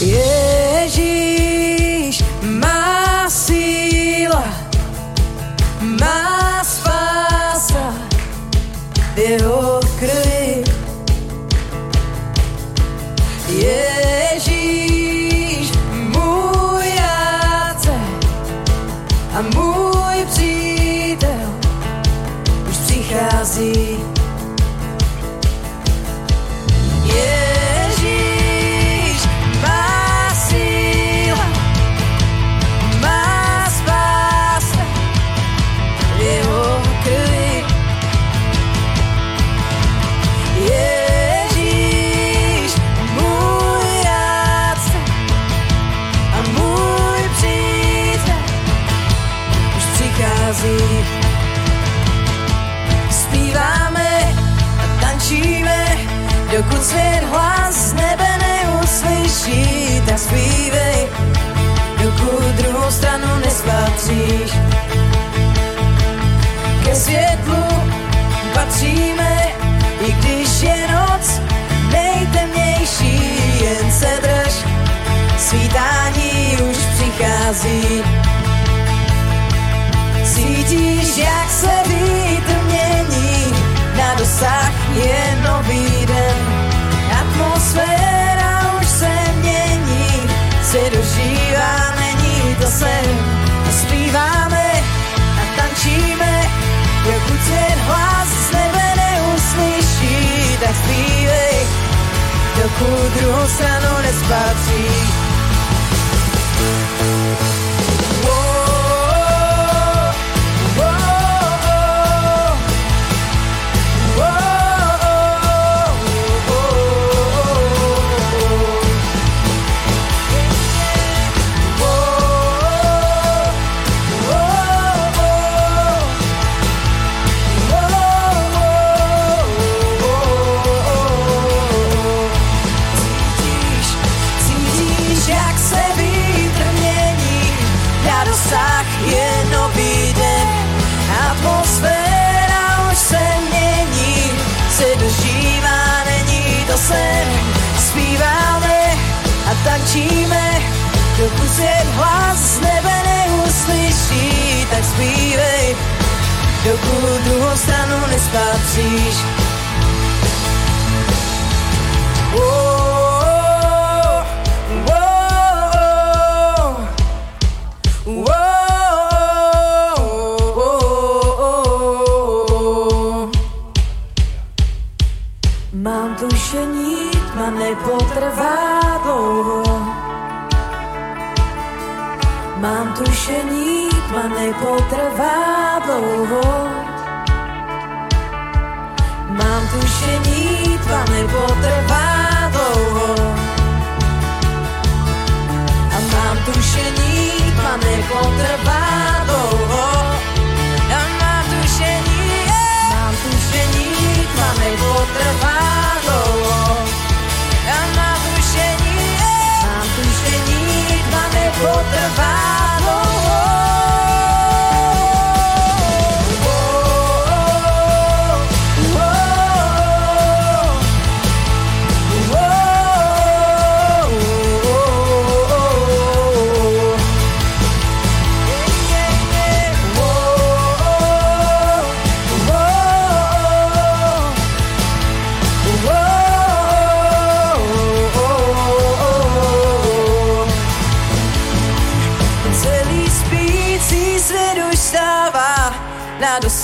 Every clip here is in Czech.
Ježíš nespatříš. Ke světlu patříme, i když je noc nejtemnější, jen se drž, svítání už přichází. Cítíš, jak se vítr mění, na dosah je nový den. Atmosféra už se mění, se dožívá, není to sen. Zpíváme a tančíme, dokud svět hlas z nebe neuslyší, tak zpívej, dokud druhou stranu nespatříš. Sen. Zpíváme a tančíme, dokud svět hlas z nebe neuslyší, tak zpívej, dokud druhou stranu nespatříš. Nepotrvá dlouho. Mám tušení, tma nepotrvá dlouho. Mám tušení, tma nepotrvá dlouho. A mám tušení, tma nepotrvá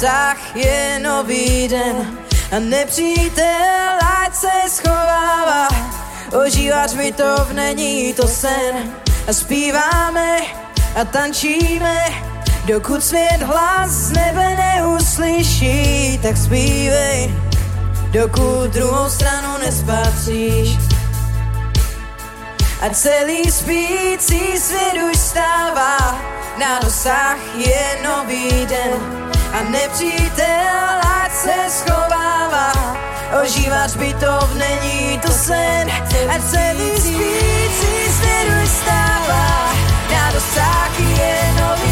dosah je nový den a nepřítel ať se schovává. Ožívat mi to není to sen a zpíváme a tančíme, dokud svět hlas z nebe neuslyší, tak zpívej, dokud druhou stranu nespatříš. A celý spící svět už stává, na dosah je nový den a nepřítel ať se schovává. Ožívat zbytov není to sen a celý spící svět už stává, na dosah je nový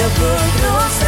тобой грустно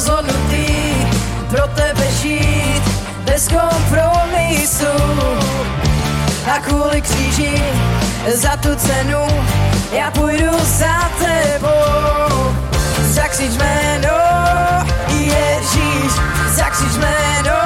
rozhodnutý pro tebe žít bez kompromisu a kvůli kříži za tu cenu já půjdu za tebou. Zakřič jméno Ježíš, zakřič jméno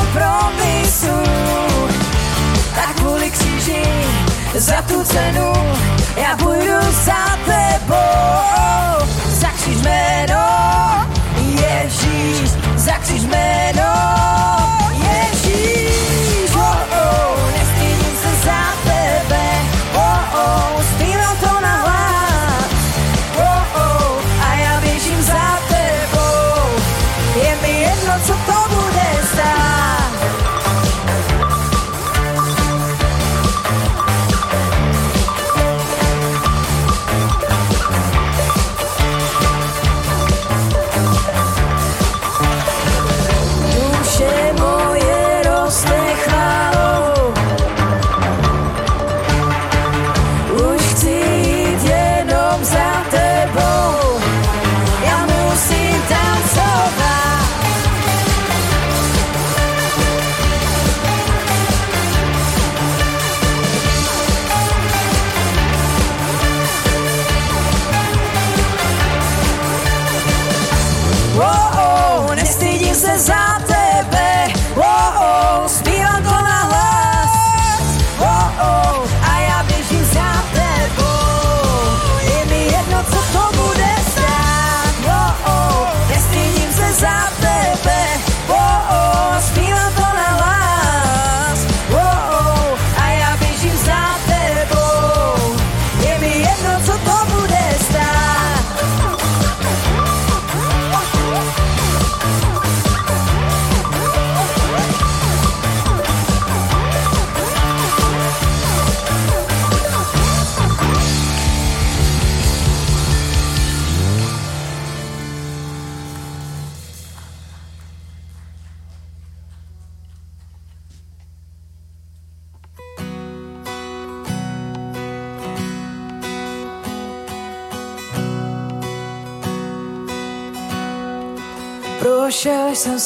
kompromisu. Tak kvůli kříži za tu cenu já půjdu za tebou. Zakřič jméno Ježíš, zakřič jméno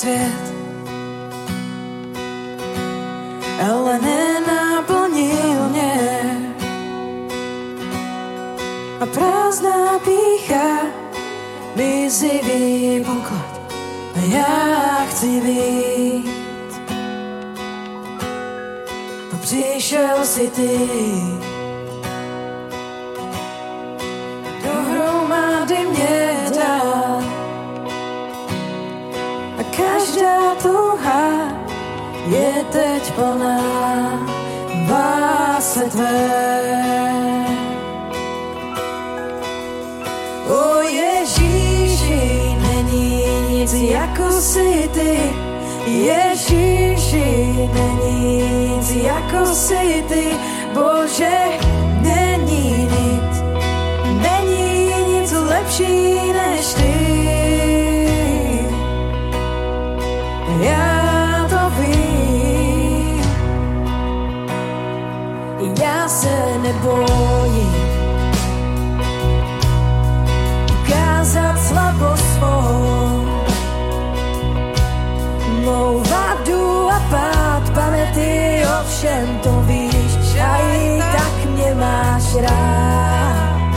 svět, ale nenaplnil mě. A prázdná pícha, mizivý poklad, a já chci být. A přišel si ty, je teď plná báse tvé. O Ježíši, není nic jako si ty. Ježíši, není nic jako si ty. Bože, není nic, není nic lepší boji ukázat slabost svou. Mou vadu a pád paměti o to víš. A i tak mě máš rád.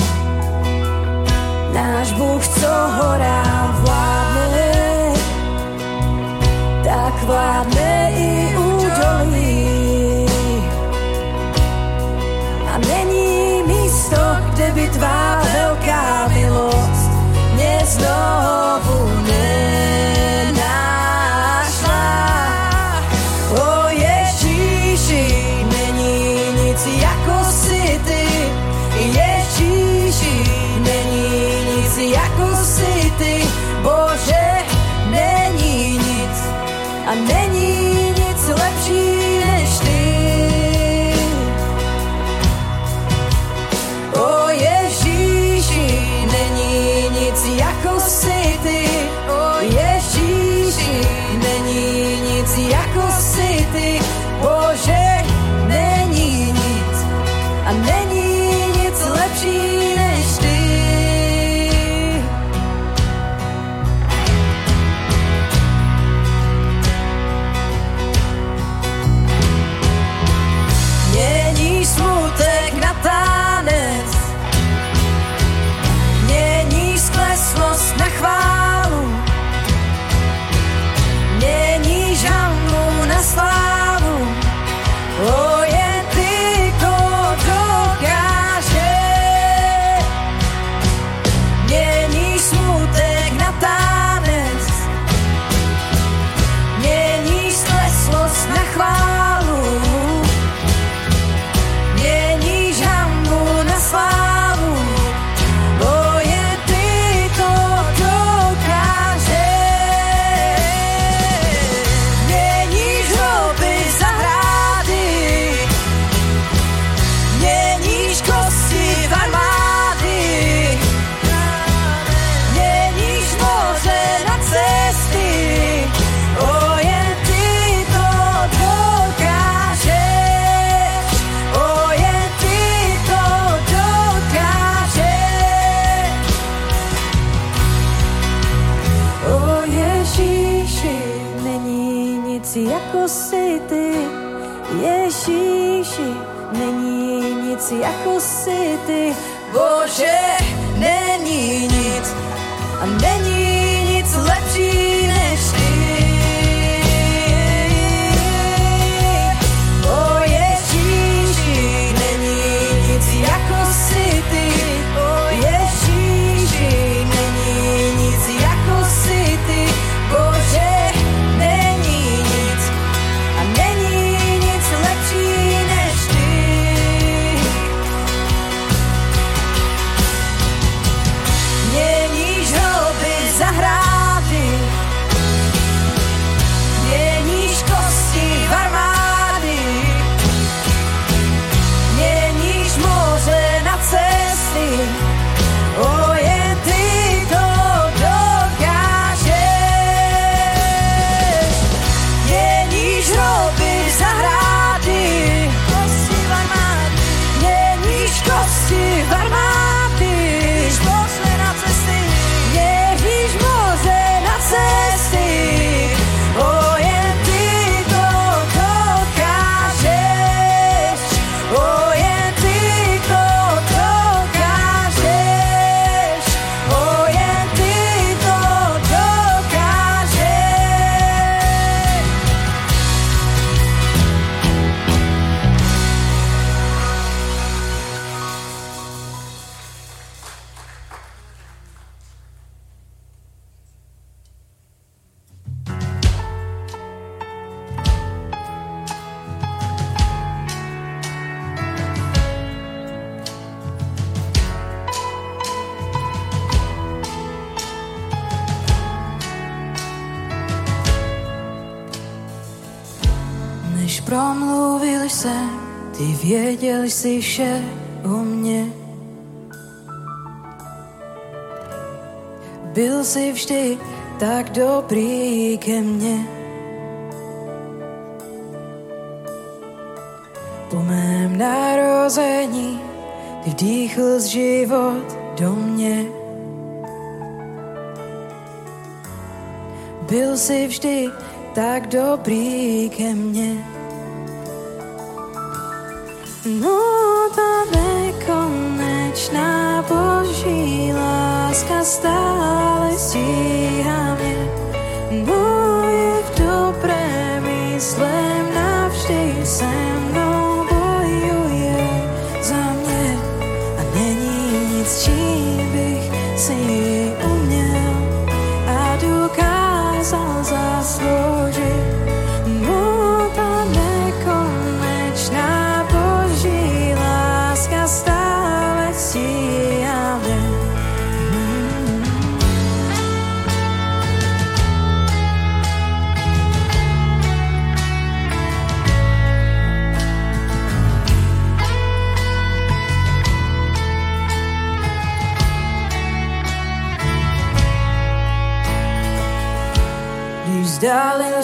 Náš Bůh co horá vládne tak vládne oči, není nic jako si ty. Bože, není nic a není nic lepší píše o mně. Byl jsi vždy tak dobrý ke mně. Po mém narození ty vdýchl z život do mě. Byl jsi vždy tak dobrý ke mně. No ta nekonečná boží láska stále stíhá mě.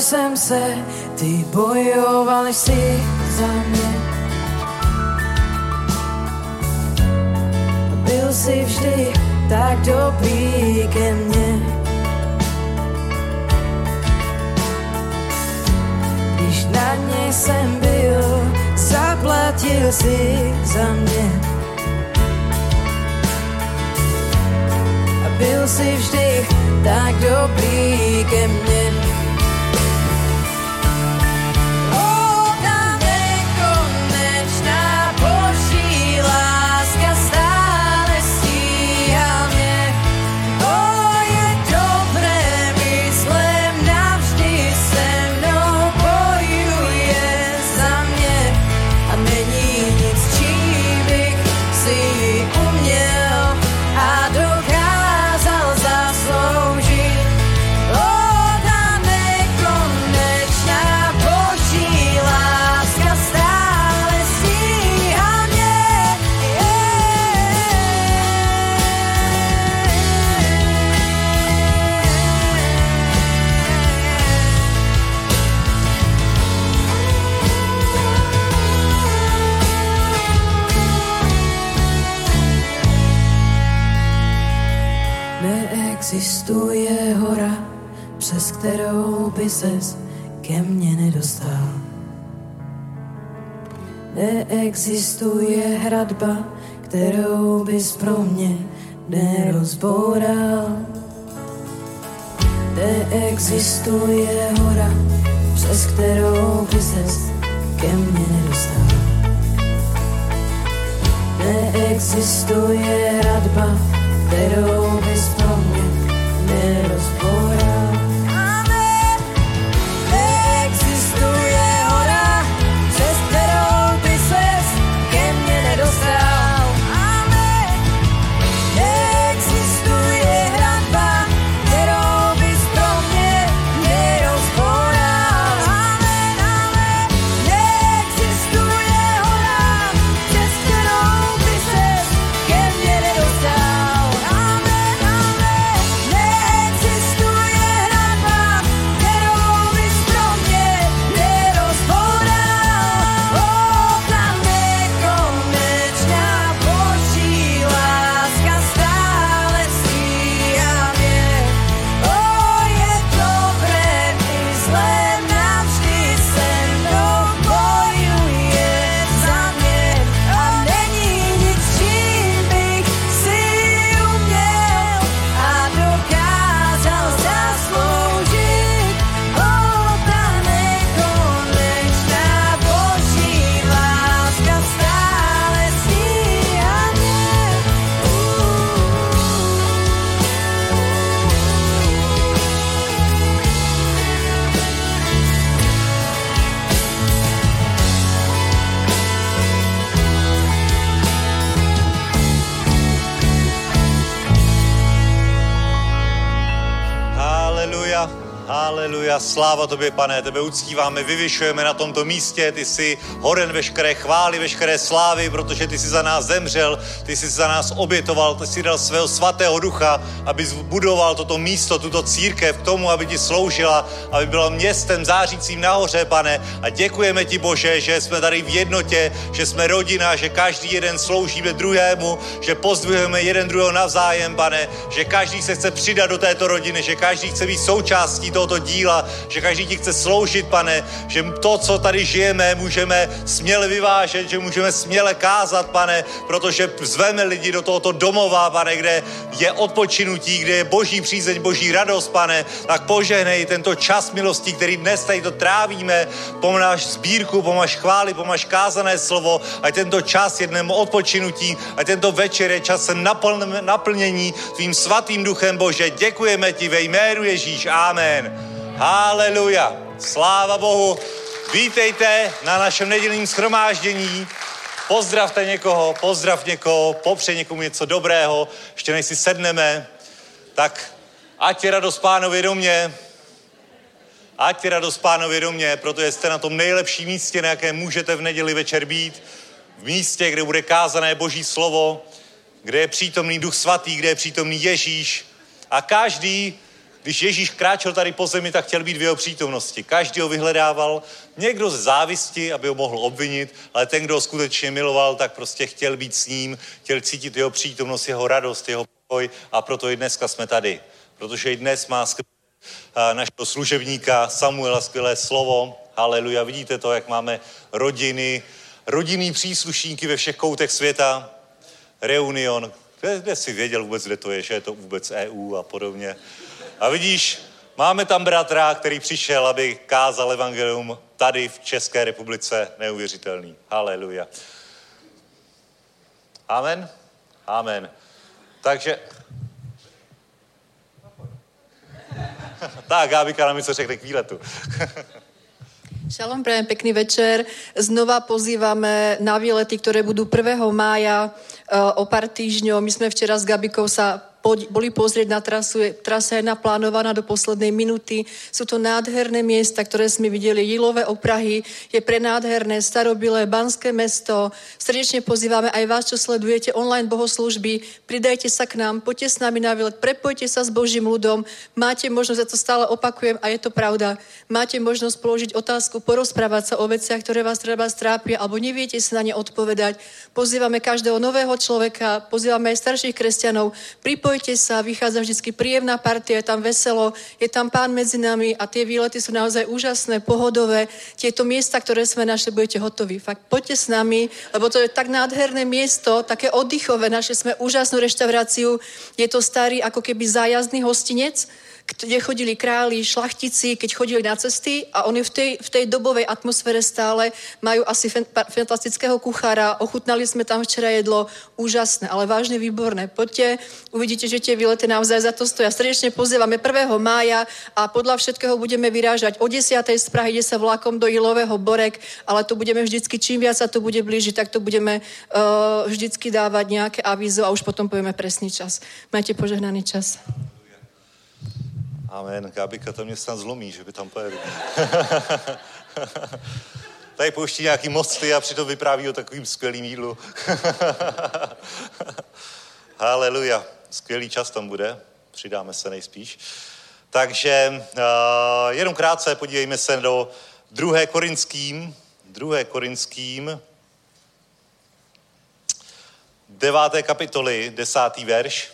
Jsem se, ty bojoval si za mě. Byl jsi vždy tak dobrý ke mně. Když na něj jsem byl, zaplatil si za mě. byl si vždy tak dobrý ke mne. Neexistuje hradba, kterou bys pro mě nerozboural. Neexistuje hora, přes kterou by ke mně nedostal. Neexistuje hradba, kterou bys pro mě Sláva tobě, pane, tebe uctíváme, vyvyšujeme na tomto místě, ty jsi horen veškeré chvály, veškeré slávy, protože ty jsi za nás zemřel, ty jsi za nás obětoval, ty jsi dal svého svatého ducha, aby budoval toto místo, tuto církev k tomu, aby ti sloužila, aby byla městem zářícím nahoře, pane. A děkujeme ti, Bože, že jsme tady v jednotě, že jsme rodina, že každý jeden sloužíme druhému, že pozdvihujeme jeden druhého navzájem, pane, že každý se chce přidat do této rodiny, že každý chce být součástí tohoto díla, že každý ti chce sloužit, pane, že to, co tady žijeme, můžeme směle vyvážet, že můžeme směle kázat, pane, protože zveme lidi do tohoto domova, pane, kde je odpočinutí, kde je boží přízeň, boží radost, pane, tak požehnej tento čas milosti, který dnes tady to trávíme, pomáš sbírku, pomáš chvály, pomáš kázané slovo, ať tento čas je dnem odpočinutí, ať tento večer je časem naplnění tvým svatým duchem Bože. Děkujeme ti ve jménu Ježíš. Amen. Haleluja. Sláva Bohu. Vítejte na našem nedělním schromáždění. Pozdravte někoho, pozdrav někoho, popře někomu něco dobrého. Ještě než si sedneme, tak ať je radost pánovi do mě. Ať je radost pánovi do mě, protože jste na tom nejlepším místě, na jaké můžete v neděli večer být. V místě, kde bude kázané boží slovo, kde je přítomný duch svatý, kde je přítomný Ježíš. A každý když Ježíš kráčel tady po zemi, tak chtěl být v jeho přítomnosti. Každý ho vyhledával, někdo z závisti, aby ho mohl obvinit, ale ten, kdo ho skutečně miloval, tak prostě chtěl být s ním, chtěl cítit jeho přítomnost, jeho radost, jeho pokoj a proto i dneska jsme tady. Protože i dnes má našeho služebníka Samuela skvělé slovo. Haleluja. Vidíte to, jak máme rodiny, rodinný příslušníky ve všech koutech světa. Reunion. Kde, kde jsi věděl vůbec, kde to je, že je to vůbec EU a podobně. A vidíš, máme tam bratra, který přišel, aby kázal evangelium tady v České republice. Neuvěřitelný. Haleluja. Amen. Amen. Takže tak, Gábika nám něco řekne k výletu. Šalom, prajem pekný večer. Znova pozývame na výlety, ktoré budú 1. mája eh, o pár týždňov. My sme včera s Gabikou sa boli pozrieť na trasu. Trasa je naplánovaná do poslednej minuty. Sú to nádherné miesta, ktoré sme videli. Jilové oprahy je pre nádherné, starobilé, banské mesto. Srdečne pozývame aj vás, čo sledujete online bohoslužby. Pridajte sa k nám, poďte s nami na výlet, prepojte sa s Božím ľudom. Máte možnosť, ja to stále opakujem a je to pravda, máte možnosť položiť otázku, porozprávať sa o veciach, ktoré vás treba strápia, alebo neviete si na ne odpovedať. Pozývame každého nového človeka, pozývame aj starších kresťanov. Nebojte sa, vychádza vždy príjemná partia, je tam veselo, je tam pán medzi nami a tie výlety sú naozaj úžasné, pohodové. Tieto miesta, ktoré sme našli, budete hotoví. Fakt poďte s nami, lebo to je tak nádherné miesto, také oddychové, našli sme úžasnú reštauráciu. Je to starý ako keby zájazdný hostinec, kde chodili králi, šlachtici, keď chodili na cesty a oni v tej, v tej dobovej atmosfére stále majú asi fantastického kuchára. Ochutnali sme tam včera jedlo, úžasné, ale vážne výborné. Poďte, uvidíte, že tie výlety naozaj za to stoja. Srdečne pozývame 1. mája a podľa všetkého budeme vyrážať o 10. z Prahy, ide sa vlakom do Ilového Borek, ale to budeme vždycky, čím viac sa to bude blížiť, tak to budeme uh, vždycky dávať nejaké avízo a už potom povieme presný čas. Majte požehnaný čas. Amen. Gábika to mě snad zlomí, že by tam pojedu. Tady pouští nějaký mosty a přitom vypráví o takovým skvělým jídlu. Haleluja. Skvělý čas tam bude. Přidáme se nejspíš. Takže uh, jenom krátce podívejme se do 2. Korinským, 2. Korinským, 9. kapitoly, 10. verš.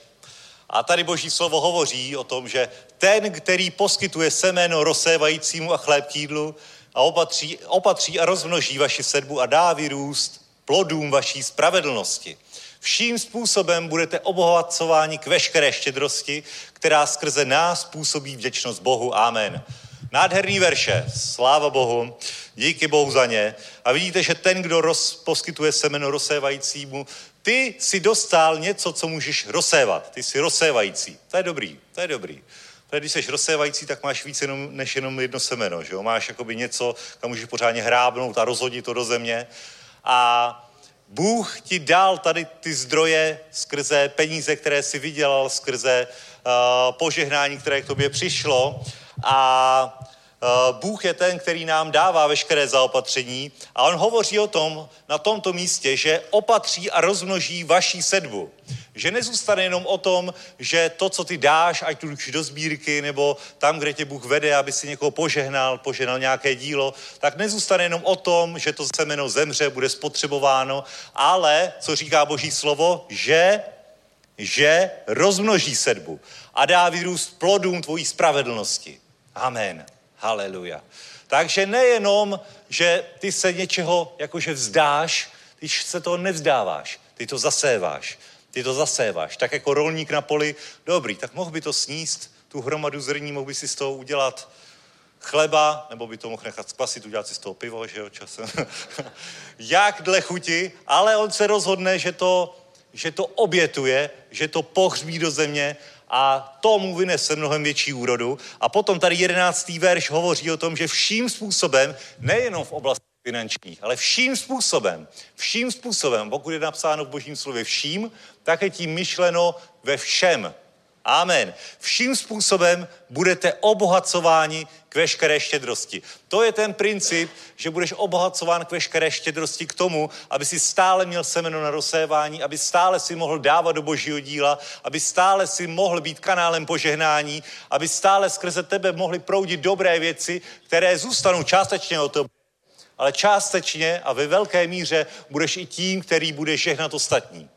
A tady Boží slovo hovoří o tom, že ten, který poskytuje semeno rozsévajícímu a chléb k jídlu a opatří, opatří a rozmnoží vaši sedbu a dá vyrůst plodům vaší spravedlnosti. Vším způsobem budete obohacováni k veškeré štědrosti, která skrze nás působí vděčnost Bohu. Amen. Nádherný verše, sláva Bohu, díky Bohu za ně. A vidíte, že ten, kdo roz, poskytuje semeno rozsévajícímu, ty si dostal něco, co můžeš rozsévat. Ty jsi rozsévající. To je dobrý, to je dobrý. Protože když jsi rozsévající, tak máš víc jenom, než jenom jedno semeno. Že jo? Máš jakoby něco, kam můžeš pořádně hrábnout a rozhodit to do země. A Bůh ti dal tady ty zdroje skrze peníze, které si vydělal, skrze uh, požehnání, které k tobě přišlo. A Bůh je ten, který nám dává veškeré zaopatření a on hovoří o tom na tomto místě, že opatří a rozmnoží vaší sedbu. Že nezůstane jenom o tom, že to, co ty dáš, ať tu do sbírky, nebo tam, kde tě Bůh vede, aby si někoho požehnal, požehnal nějaké dílo, tak nezůstane jenom o tom, že to semeno zemře, bude spotřebováno, ale, co říká Boží slovo, že že rozmnoží sedbu a dá vyrůst plodům tvojí spravedlnosti. Amen. Haleluja. Takže nejenom, že ty se něčeho jakože vzdáš, když se toho nevzdáváš, ty to zaséváš. Ty to zaséváš. Tak jako rolník na poli, dobrý, tak mohl by to sníst, tu hromadu zrní, mohl by si z toho udělat chleba, nebo by to mohl nechat spasit, udělat si z toho pivo, že jo, časem. Jak dle chuti, ale on se rozhodne, že to, že to obětuje, že to pohřbí do země a tomu vynese mnohem větší úrodu. A potom tady jedenáctý verš hovoří o tom, že vším způsobem, nejenom v oblasti finančních, ale vším způsobem, vším způsobem, pokud je napsáno v božím slově vším, tak je tím myšleno ve všem. Amen. Vším způsobem budete obohacováni k veškeré štědrosti. To je ten princip, že budeš obohacován k veškeré štědrosti k tomu, aby si stále měl semeno na rozsévání, aby stále si mohl dávat do božího díla, aby stále si mohl být kanálem požehnání, aby stále skrze tebe mohly proudit dobré věci, které zůstanou částečně o tobě, ale částečně a ve velké míře budeš i tím, který bude žehnat ostatní.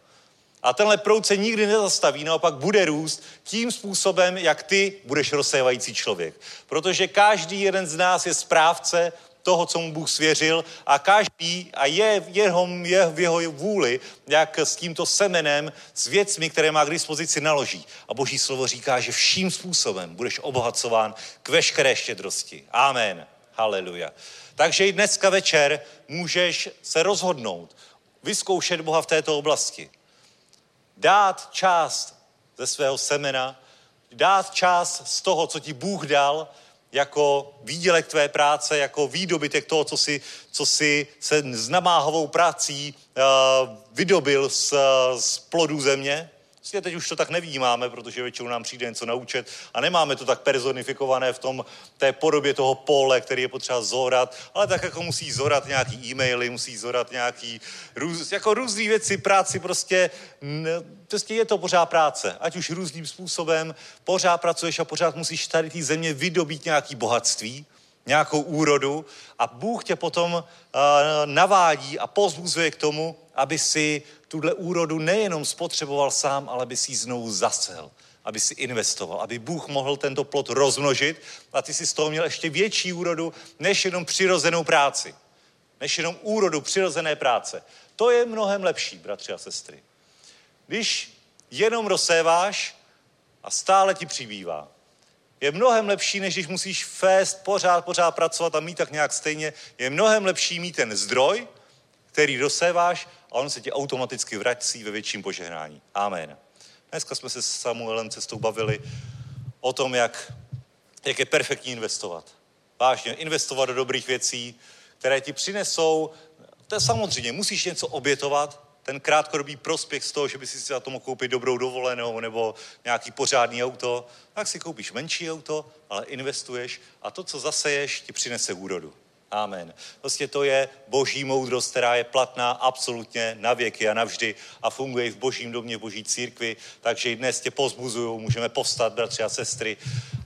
A tenhle proud se nikdy nezastaví, naopak bude růst tím způsobem, jak ty budeš rozsévající člověk. Protože každý jeden z nás je správce toho, co mu Bůh svěřil a každý a je v jeho, je v jeho vůli, jak s tímto semenem, s věcmi, které má k dispozici, naloží. A Boží slovo říká, že vším způsobem budeš obohacován k veškeré štědrosti. Amen. Haleluja. Takže i dneska večer můžeš se rozhodnout, vyzkoušet Boha v této oblasti dát část ze svého semena, dát část z toho, co ti Bůh dal, jako výdělek tvé práce, jako výdobytek toho, co si, co si se s namáhovou prací uh, vydobil z, z plodů země, Vlastně teď už to tak nevnímáme, protože většinou nám přijde něco naučet a nemáme to tak personifikované v tom, té podobě toho pole, který je potřeba zorat, ale tak jako musí zorat nějaký e-maily, musí zorat nějaký růz, jako různé věci, práci prostě, prostě je to pořád práce. Ať už různým způsobem, pořád pracuješ a pořád musíš tady té země vydobít nějaký bohatství, nějakou úrodu a Bůh tě potom uh, navádí a pozbuzuje k tomu, aby si tuhle úrodu nejenom spotřeboval sám, ale aby si ji znovu zasel, aby si investoval, aby Bůh mohl tento plot rozmnožit a ty si z toho měl ještě větší úrodu, než jenom přirozenou práci. Než jenom úrodu přirozené práce. To je mnohem lepší, bratři a sestry. Když jenom rozséváš a stále ti přibývá. Je mnohem lepší, než když musíš fést, pořád, pořád pracovat a mít tak nějak stejně. Je mnohem lepší mít ten zdroj, který doséváš a on se ti automaticky vrací ve větším požehnání. Amen. Dneska jsme se s Samuelem cestou bavili o tom, jak, jak je perfektní investovat. Vážně, investovat do dobrých věcí, které ti přinesou, to je samozřejmě, musíš něco obětovat, ten krátkodobý prospěch z toho, že by si za to mohl koupit dobrou dovolenou nebo nějaký pořádný auto, tak si koupíš menší auto, ale investuješ a to, co zaseješ, ti přinese úrodu. Amen. Prostě to je boží moudrost, která je platná absolutně na věky a navždy a funguje v božím domě, v boží církvi. Takže i dnes tě pozbuzuju, můžeme povstat, bratři a sestry,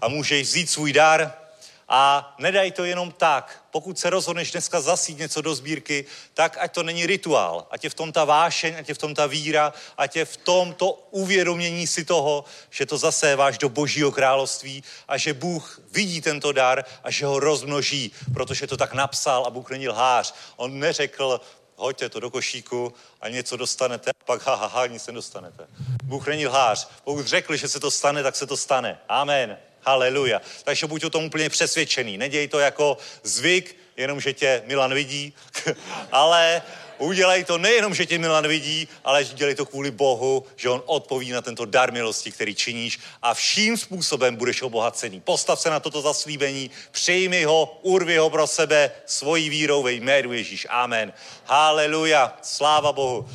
a můžeš vzít svůj dar, a nedaj to jenom tak. Pokud se rozhodneš dneska zasít něco do sbírky, tak ať to není rituál. Ať je v tom ta vášeň, ať je v tom ta víra, ať je v tom to uvědomění si toho, že to zaséváš do božího království a že Bůh vidí tento dar a že ho rozmnoží, protože to tak napsal a Bůh není lhář. On neřekl, hoďte to do košíku a něco dostanete, a pak ha, ha, ha, nic nedostanete. Bůh není lhář. Pokud řekl, že se to stane, tak se to stane. Amen. Haleluja. Takže buď o tom úplně přesvědčený. Neděj to jako zvyk, jenom že tě Milan vidí, ale udělej to nejenom, že tě Milan vidí, ale dělej to kvůli Bohu, že On odpoví na tento dar milosti, který činíš a vším způsobem budeš obohacený. Postav se na toto zaslíbení, přijmi ho, urvi ho pro sebe svojí vírou ve jménu Ježíš. Amen. Haleluja. Sláva Bohu.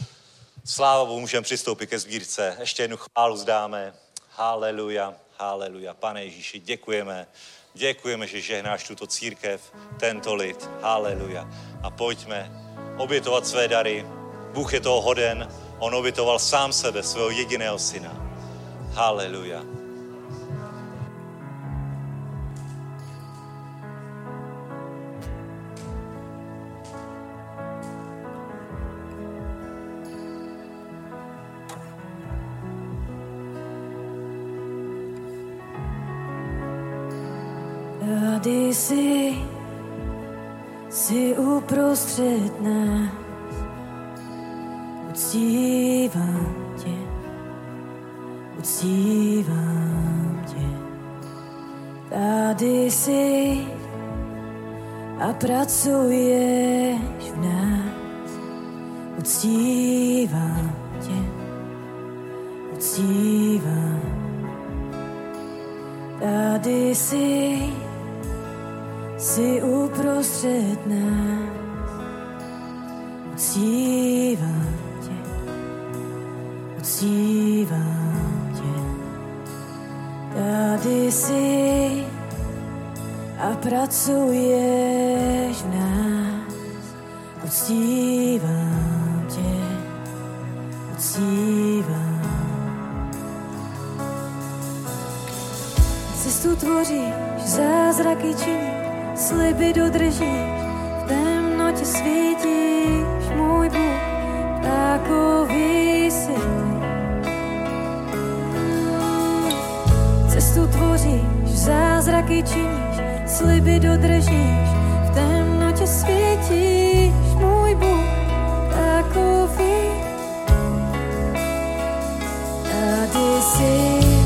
Sláva Bohu, můžeme přistoupit ke sbírce. Ještě jednu chválu zdáme. Haleluja. Haleluja. Pane Ježíši, děkujeme. Děkujeme, že žehnáš tuto církev, tento lid. Haleluja. A pojďme obětovat své dary. Bůh je toho hoden. On obětoval sám sebe, svého jediného syna. Haleluja. Jsi, jsi uprostřed nás. Uctívám tě, uctívám tě. Tady jsi a pracuješ v nás. Uctívám tě, uctívám. Tady jsi jsi uprostřed nás. Uctívám tě, uctívám tě. Tady jsi a pracuješ v nás. Uctívám tě, uctívám. Cestu tvoříš, zázraky činíš sliby dodržíš, v temnotě svítíš, můj Bůh, takový jsi. Cestu tvoříš, zázraky činíš, sliby dodržíš, v temnotě svítíš, můj Bůh, takový. Tady jsi.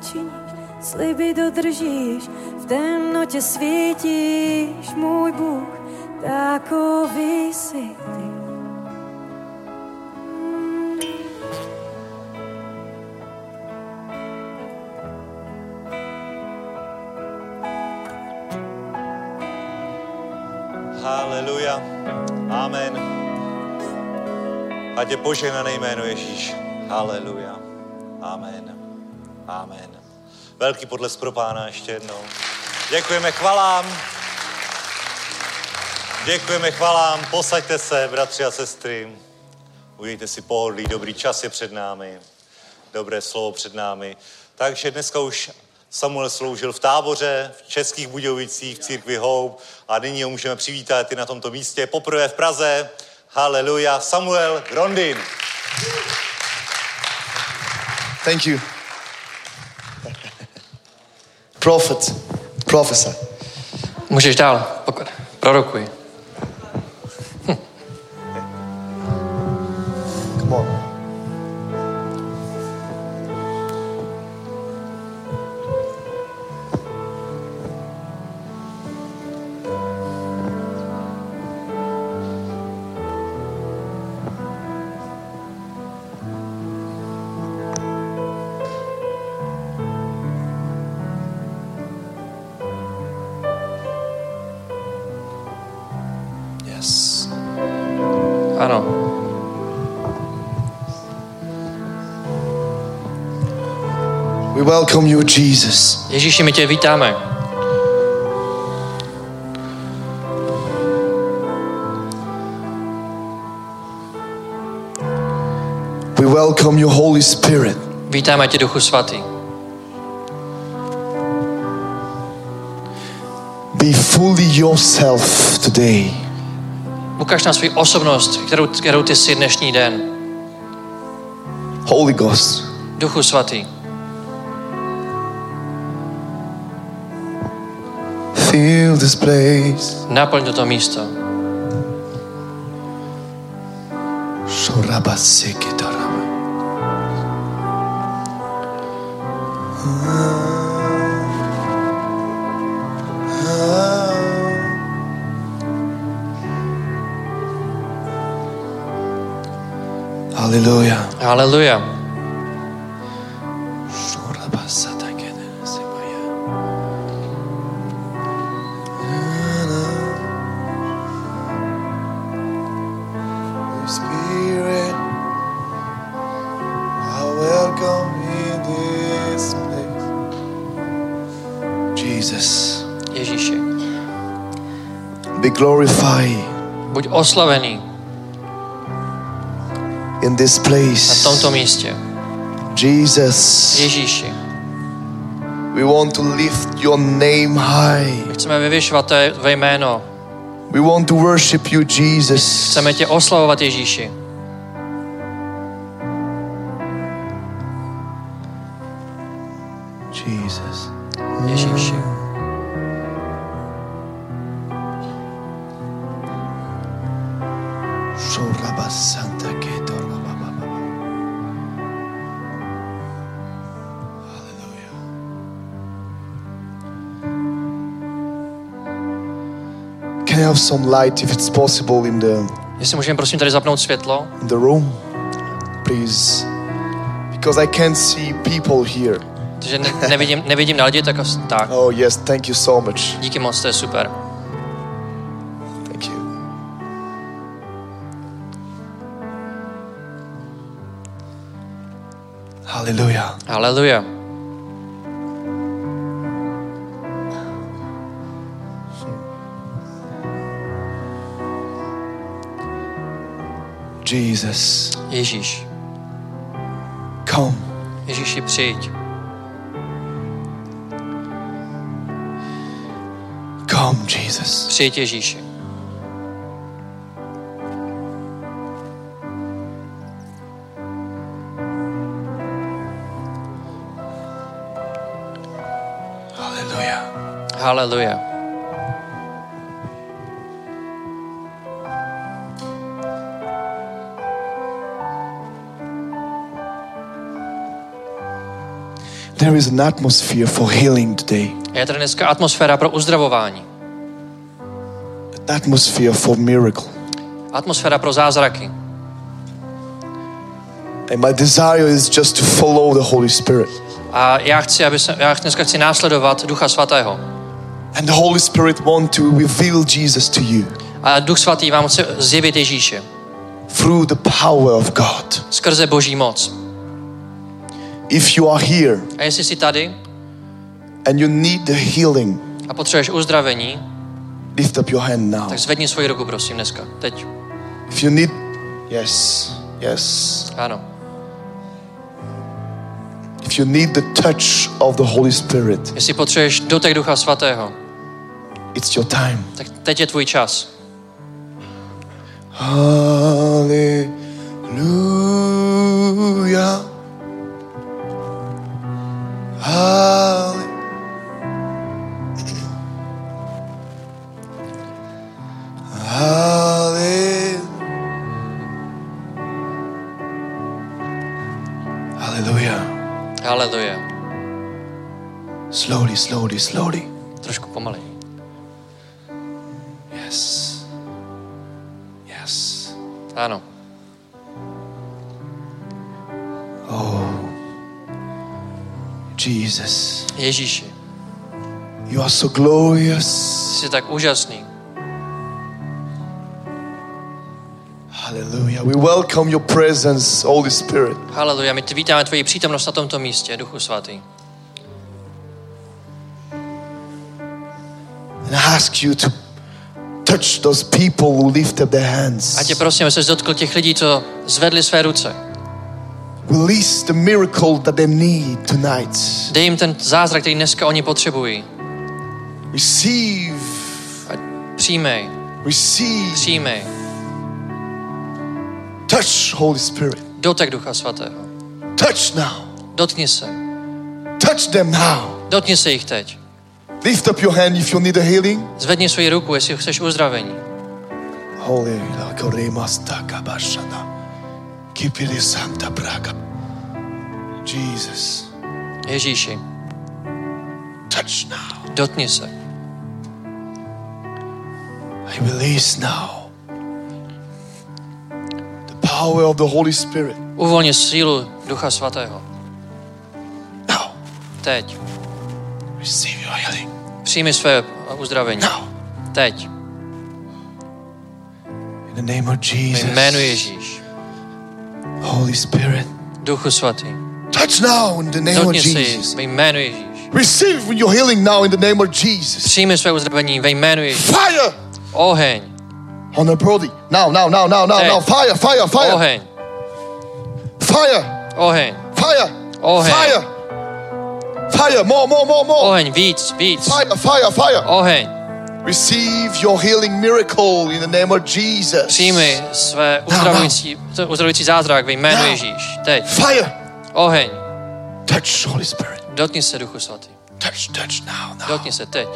Zázraky činíš, sliby dodržíš, v temnotě svítíš, můj Bůh, takový jsi ty. Haleluja. Amen. Ať je poženané jméno Ježíš. Haleluja. Amen. Amen. Velký podles pro pána ještě jednou. Děkujeme chvalám. Děkujeme chvalám. Posaďte se, bratři a sestry. Udějte si pohodlí, dobrý čas je před námi. Dobré slovo před námi. Takže dneska už Samuel sloužil v táboře v Českých Budějovicích v církvi Hope a nyní ho můžeme přivítat i na tomto místě poprvé v Praze. Haleluja. Samuel Grondin. Thank you. Prophet, prophesy. Můžeš dál, prorokuj. Come on. Welcome you, Jesus. Ježíši, my tě vítáme. We welcome you, Holy Spirit. Vítáme tě, Duchu Svatý. Be fully yourself today. Ukaž nám svou osobnost, kterou, kterou ty jsi dnešní den. Holy Ghost. Duchu Svatý. Fill this place. Naplň toto místo. Hallelujah. Haleluja. Glorified Buď oslavený in this na place. tomto místě. Jesus, Ježíši. we want to lift your name high. My chceme vyvyšovat tvé jméno. We want to worship you, Jesus. Chceme tě oslavovat, Ježíši. Some light if it's possible in the Jestli můžeme prosím tady zapnout světlo, in the room? Please. Because I can't see people here. protože ne, nevidím, nevidím na lidi, tak, as- tak. Oh yes, thank you so much. Díky moc, to je super. Thank you. Hallelujah. Haleluja. Jesus, Ježíš. come. Ježíši, přijď. Come, Jesus. Přijď Ježíši. Haleluja. There is an atmosphere for healing today, Je tady dneska atmosféra pro uzdravování. an atmosphere for miracle. Atmosféra pro zázraky. And my desire is just to follow the Holy Spirit. A já chci, aby se, já dneska chci následovat Ducha Svatého. And the Holy Spirit want to reveal Jesus to you A Duch Svatý vám chce zjevit Ježíše through the power of God. skrze Boží moc. If you are here A jestli jsi tady and you need the healing, a potřebuješ uzdravení, lift up your hand now. tak zvedni svoji ruku, prosím, dneska. Teď. If you need, yes, yes. Ano. If you need the touch of the Holy Spirit, Jestli potřebuješ dotek Ducha Svatého, it's your time. tak teď je tvůj čas. Hallelujah. Slowly, slowly, slowly. Trošku pomalej. Yes. Yes. Ano. Jesus. Ježíši, You are so glorious. jsi tak úžasný. Hallelujah. We welcome your presence, Holy Spirit. Haleluja, my vítáme tvoji přítomnost na tomto místě, Duchu Svatý. Ask you to touch those people who lift up their hands. A tě prosím, aby se dotkl těch lidí, co zvedli své ruce. Release the miracle that they need tonight. Dej jim ten zázrak, který dneska oni potřebují. Receive, A přijmej, receive, přijmej. touch, Holy Spirit. Dotek Ducha Svatého. Touch now. Dotkni se. Touch them now. Dotkni se jich teď. Lift up your hand if you need a healing. Zvedni svoji ruku, jestli chceš uzdravení. Holy Lakoremasta Kabashana. Kipili Santa Braga. Jesus. Ježíši, Touch now. dotkni se. I release now the power of the Holy Spirit. Uvolni sílu Ducha Svatého. Now, Teď. receive your healing. Přijmi své uzdravení. Now, Teď. in the name of Ve Jesus. jménu Ježíš. Holy Spirit. Duchu Svatý. Touch now in the name of Dotkni se Jesus. ve jménu Ježíš. Receive your healing now in the name of Jesus. Přijmi své uzdravení ve jménu Ježíš. Fire Oheň. on the body. Now, now, now, now, now, now. Fire, fire, fire, Oheň. fire, Oheň. fire, Oheň. fire, fire. More, more, more, more. Oheň. Víc, víc. Fire, fire, fire. Oheň. Receive your healing miracle in the name of Jesus. Přijmi své uzdravující, uzdravující zázrak ve jménu. Ježíš. Teď. Fire. Oheň. Touch, Holy Spirit. Dotkni se Duchu Svatý. Touch, touch now, now. Dotkni se teď.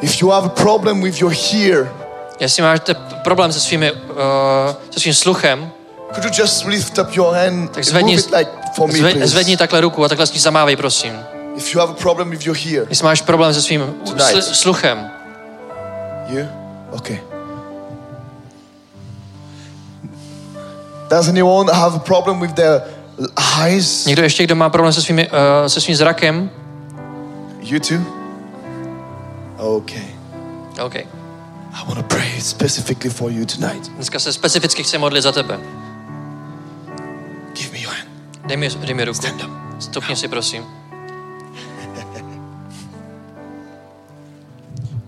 If you have a problem with your hear, Jestli máte problém se, svými, uh, se svým sluchem, could you just lift up your hand tak and zvedni, move it like for me, zved, please? zvedni takhle ruku a takhle s ní zamávej, prosím. If you have a problem with your hear, Jestli máš problém se svým sl- sluchem, you? Okay. Does anyone have a problem with their eyes? někdo ještě, kdo má problém se, svými, uh, se svým zrakem, You too? Okay. OK. I want to pray specifically for you tonight. Dneska se specificky chci modlit za tebe. Give me your hand. Dej mi, dej mi ruku. Stand up. Stupni si, prosím.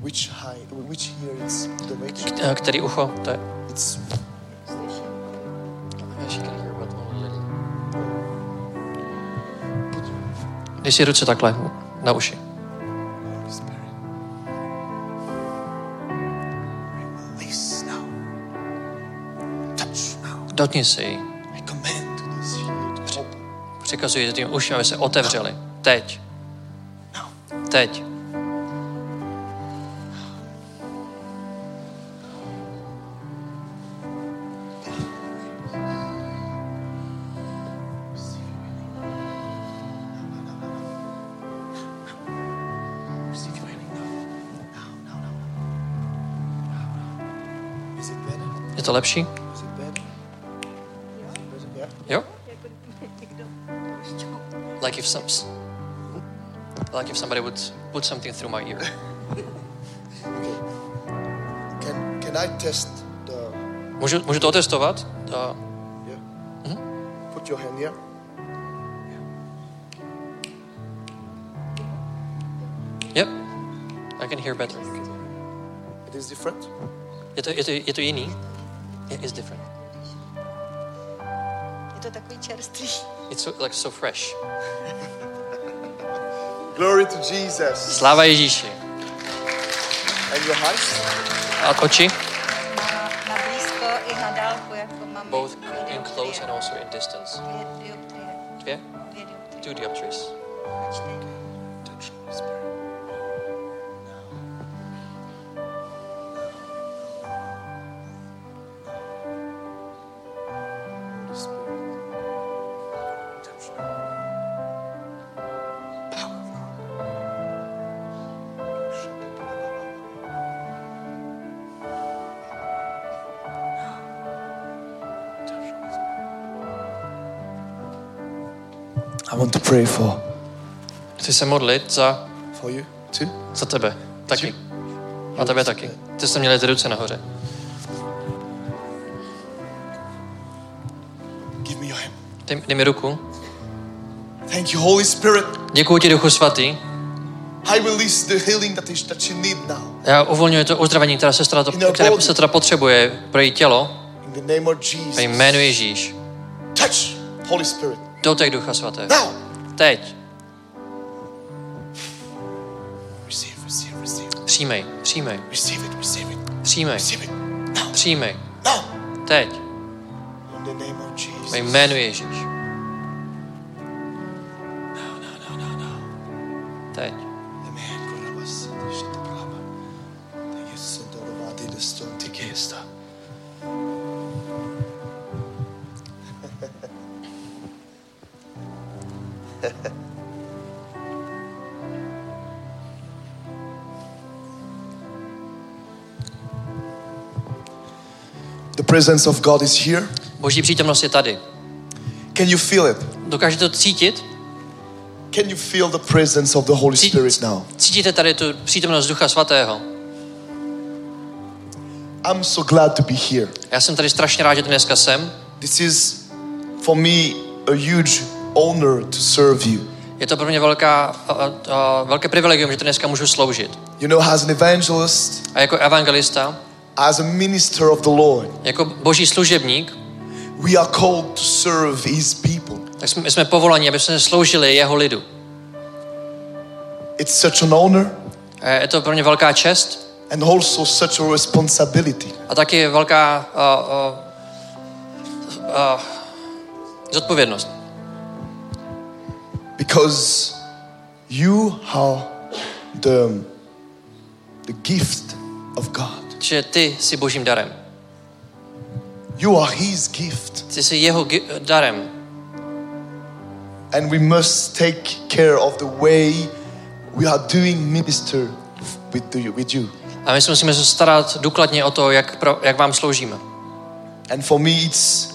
Which high? Which ear is direction? Eh, Který ucho? To je... It's Dej si ruce takhle na uši. Dotkni si ji. Přikazuji tím uším, aby se otevřeli. Teď. Teď. It better? Je to lepší? If some, like if somebody would put something through my ear. Can can I test the Můžu, můžu to otestovat? To, yeah? Put your hand here. yep. I can hear better. It is different. Je to, je to, je to jiný? It is different. Je to takový čerstvý. It's so, like so fresh. Glory to Jesus. Sláva Ježíši. And your eyes? A oči? Pray for Chci se modlit za, for you too. za tebe. Taky. A tebe taky. Ty jste měli ty ruce nahoře. Give me your hand. Dej, dej mi ruku. Thank you, Holy Spirit. Děkuji ti, Duchu Svatý. I release the healing that, is, that you need now. Já uvolňuji to uzdravení, které sestra, to, které sestra potřebuje pro její tělo. In the name of Ve Jesus. jménu Ježíš. Touch, Holy Spirit. Dotek Ducha Svatého. Now. Teď. Přijmej, přijmej, přijmej, přijmej. Teď. Name of Jesus. Ve jménu Ježíš. The presence of God is here. Boží přítomnost je tady. Can you feel it? Dokážete to cítit? Can you feel the presence of the Holy Spirit now? Cítíte tady tu přítomnost Ducha Svatého? I'm so glad to be here. Já jsem tady strašně rád, že dneska jsem. This is for me a huge honor to serve you. Je to pro mě velká, a, a, velké privilegium, že tu dneska můžu sloužit. You know, as an evangelist, A jako evangelista, as a minister of the Lord, jako boží služebník, we are called to serve His people. tak jsme, jsme povolani, aby jsme sloužili jeho lidu. It's such an honor je to pro mě velká čest and also such a responsibility. a taky velká a, a, a, zodpovědnost. Because you are the, the gift of God. Že ty jsi božím darem. You are His gift. Ty jsi jeho darem. And we must take care of the way we are doing minister with, the, with you. A my se musíme se starat důkladně o to, jak, pro, jak vám sloužíme. And for me, it's,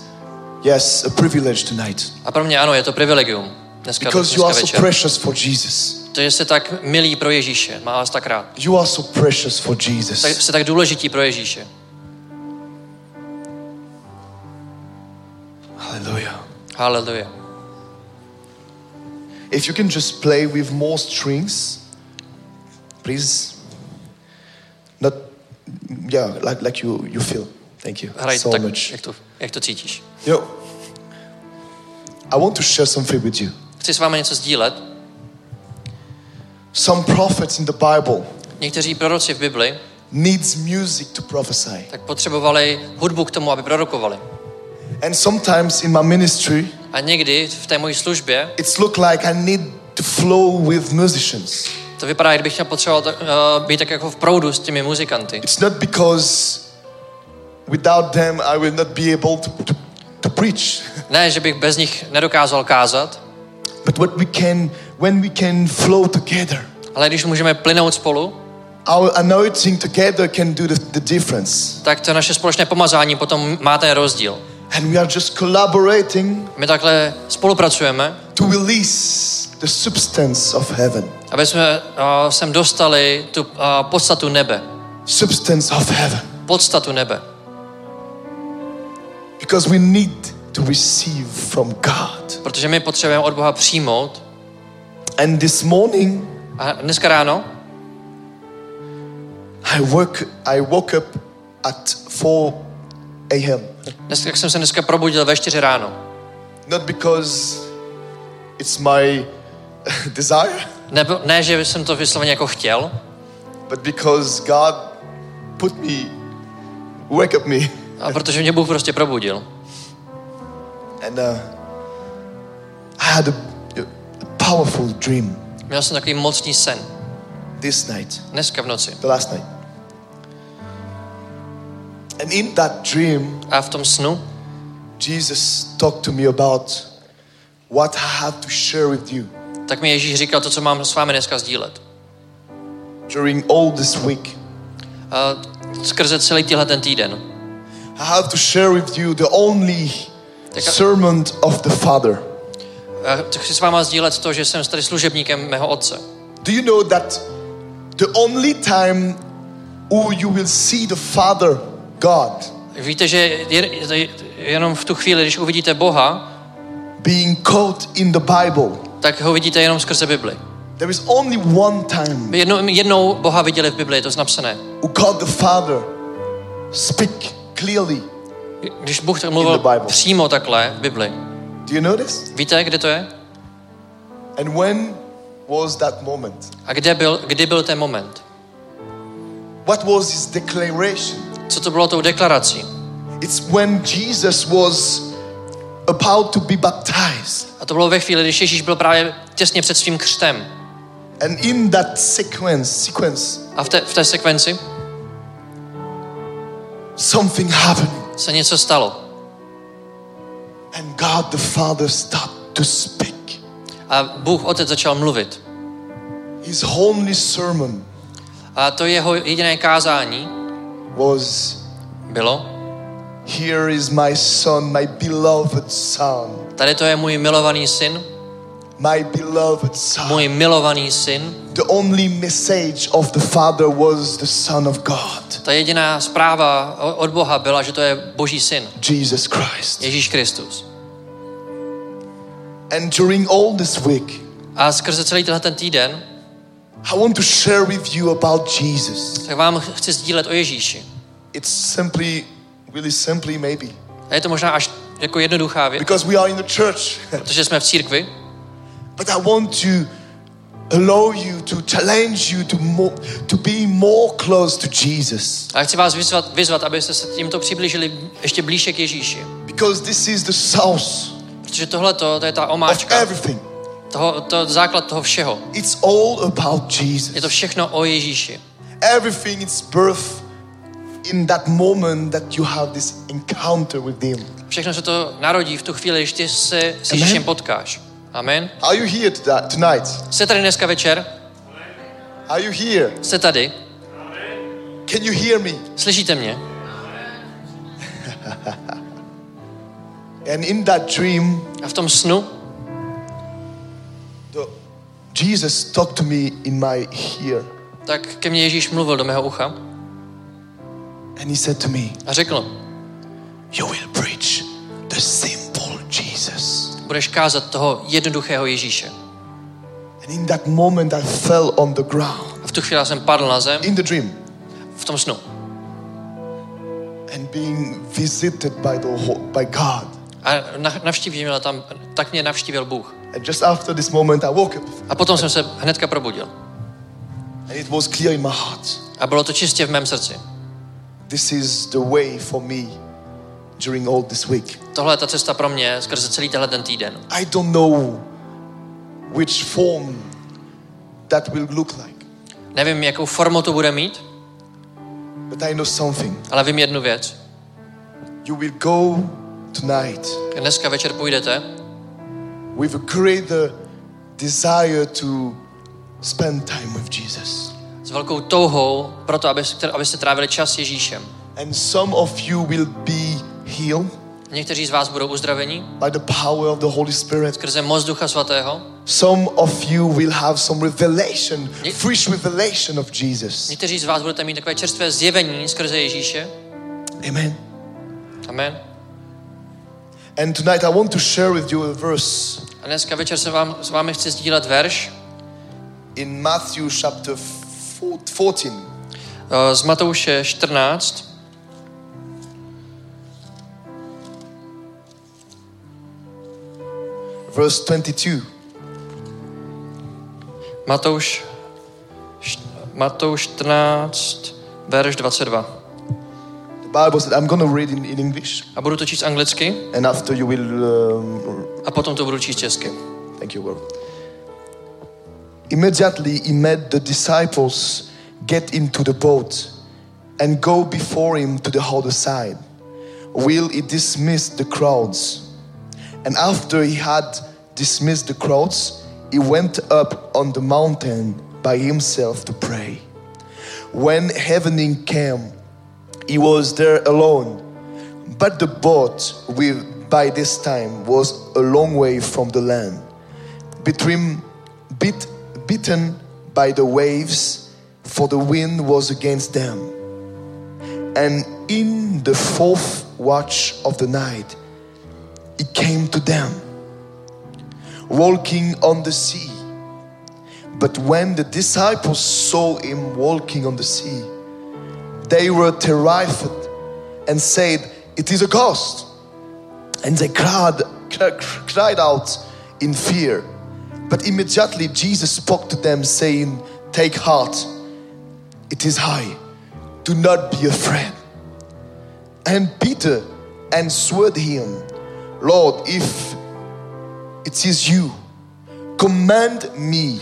yes, a privilege tonight. A pro mě ano, je to privilegium. Dneska, Because you dneska are so večer. precious for Jesus. To, že jste tak milí pro Ježíše, má vás tak rád. You are so precious for Tak, Jesus. jste tak důležití pro Ježíše. Hallelujah. Haleluja. If you can just play with more strings, please. Not, yeah, like, like you, you feel. Thank you Hraj so tak, much. jak to, jak to cítíš. Yo, I want to share something with you. Chci s vámi něco sdílet. Some prophets in the Bible Někteří proroci v Bibli needs music to prophesy. tak potřebovali hudbu k tomu, aby prorokovali. And sometimes in my ministry, A někdy v té mojí službě it's look like I need to flow with musicians. to vypadá, kdybych chtěl potřeboval tak, uh, být tak jako v proudu s těmi muzikanty. It's not because without them I will not be able to, to, to preach, Ne, že bych bez nich nedokázal kázat, but what we can when we can flow together. ale když můžeme plynout spolu, Our anointing together can do the, the difference. tak to naše společné pomazání potom má ten rozdíl. And we are just collaborating My takhle spolupracujeme, to release the substance of heaven. aby jsme uh, sem dostali tu uh, podstatu nebe. Substance of heaven. Podstatu nebe. Because we need to receive from God. Protože my potřebujeme od Boha přijmout. And this morning, A dneska ráno I woke, I woke up at 4 a.m. Dneska jsem se dneska probudil ve 4 ráno. Not because it's my desire, Ne, ne, že jsem to vysloveně jako chtěl, but because God put me, wake up me. a protože mě Bůh prostě probudil. And uh, I had a, a powerful dream Měl jsem takový mocný sen. this night, Dneska v noci. the last night. And in that dream, A v tom snu Jesus talked to me about what I have to share with you tak mi Ježíš říkal to, co mám s vámi dneska sdílet. during all this week. A skrze celý tenhle ten týden. I have to share with you the only Tak sermon of the Father. Chci s váma sdílet to, že jsem tady služebníkem mého otce. Do you know that the only time who you will see the Father, God, Víte, že je, je, jenom v tu chvíli, když uvidíte Boha, being caught in the Bible, tak ho vidíte jenom skrze Bibli. there is only one time My jednou, jednou Boha viděli v Bibli, je to napsané. who God the Father speak clearly. Když Bůh mluvil přímo takhle v Bibli. Do you know this? Víte, kde to je? And when was that moment? A kde byl, kdy byl ten moment? What was his declaration? Co to bylo tou deklarací? It's when Jesus was about to be baptized. A to bylo ve chvíli, když Ježíš byl právě těsně před svým křtem. And in that sequence, sequence, A v té, v té sekvenci something happened. se něco stalo. And God the Father started to speak. A Bůh Otec začal mluvit. His only sermon A to jeho jediné kázání was bylo, Here is my son, my beloved son, tady to je můj milovaný syn, my beloved son. můj milovaný syn. The only message of the Father was the Son of God, Ta jediná zpráva od Boha byla, že to je Boží syn, Jesus Christ. Ježíš Kristus. And during all this week, A skrze celý tenhle ten týden, I want to share with you about Jesus. tak vám chci sdílet o Ježíši. It's simply, really simply, maybe, A je to možná až jako jednoduchá věc, because we are in the church. protože jsme v církvi, but I want to allow you to challenge you to more, to be more close to Jesus, a chci vás vyzvat, vyzvat, abyste se tímto přiblížili ještě blíže k Ježíši. because this is the source Protože tohle to je ta of omáčka, everything. toho, to základ toho všeho. It's all about Je to Jesus. všechno o Ježíši. Everything is birth in that moment that you have this encounter with Him. Všechno se to narodí v tu chvíli, když ty se s. Ježíšem potkáš. Amen. Are you here to- tonight? Jste tady dneska večer? Are you here? Jste tady? Can you hear me? Slyšíte mě? And in that dream, A v tom snu the, Jesus talked to me in my ear, tak ke mně Ježíš mluvil do mého ucha and He said to me, a řekl, You will preach the Jesus. Budeš kázat toho jednoduchého Ježíše. And in that moment, I fell on the ground A v tu chvíli jsem padl na zem in the dream v tom snu. and being visited by the by God. A na- navštívil mě tam, tak mě navštívil Bůh. And just after this moment, I woke up, A potom jsem se hnedka probudil. and it was clear in my heart. A bylo to čistě v mém srdci. This is the way for me during all this week. Tohle je ta cesta pro mě skrze celý tenhle ten týden. I don't know which form that will look like, Nevím, jakou formu to bude mít, but I know something. ale vím jednu věc. You will go tonight Dneska večer půjdete with a greater desire to spend time with Jesus. s velkou touhou pro to, abyste, abyste trávili čas s Ježíšem. And some of you will be healed Někteří z vás budou uzdraveni by the power of the Holy Spirit. skrze moc Ducha Svatého. Some of you will have some revelation, fresh revelation of Jesus. Někteří z vás budete mít takové čerstvé zjevení skrze Ježíše. Amen. Amen. And tonight I want to share with you a verse A dneska večer se vám, s vámi chci sdílet verš in Matthew chapter 14. eh, z Matouše 14, verse 22. Matouš, Matouš 14, verš 22. The Bible said, I'm going to read in, in English, A budu to číst anglicky and after you will. Um, a potom to budu číst česky. thank you, Lord. Immediately, he made the disciples get into the boat and go before him to the other side, Will he dismissed the crowds. And after he had dismissed the crowds, he went up on the mountain by himself to pray. When evening came, he was there alone. But the boat, with, by this time, was a long way from the land, between, bit, beaten by the waves, for the wind was against them. And in the fourth watch of the night, he came to them, walking on the sea. But when the disciples saw him walking on the sea, they were terrified and said, It is a ghost. And they cried, cried out in fear. But immediately Jesus spoke to them, saying, Take heart, it is I. Do not be afraid. And Peter answered him, Lord, if it is you, command me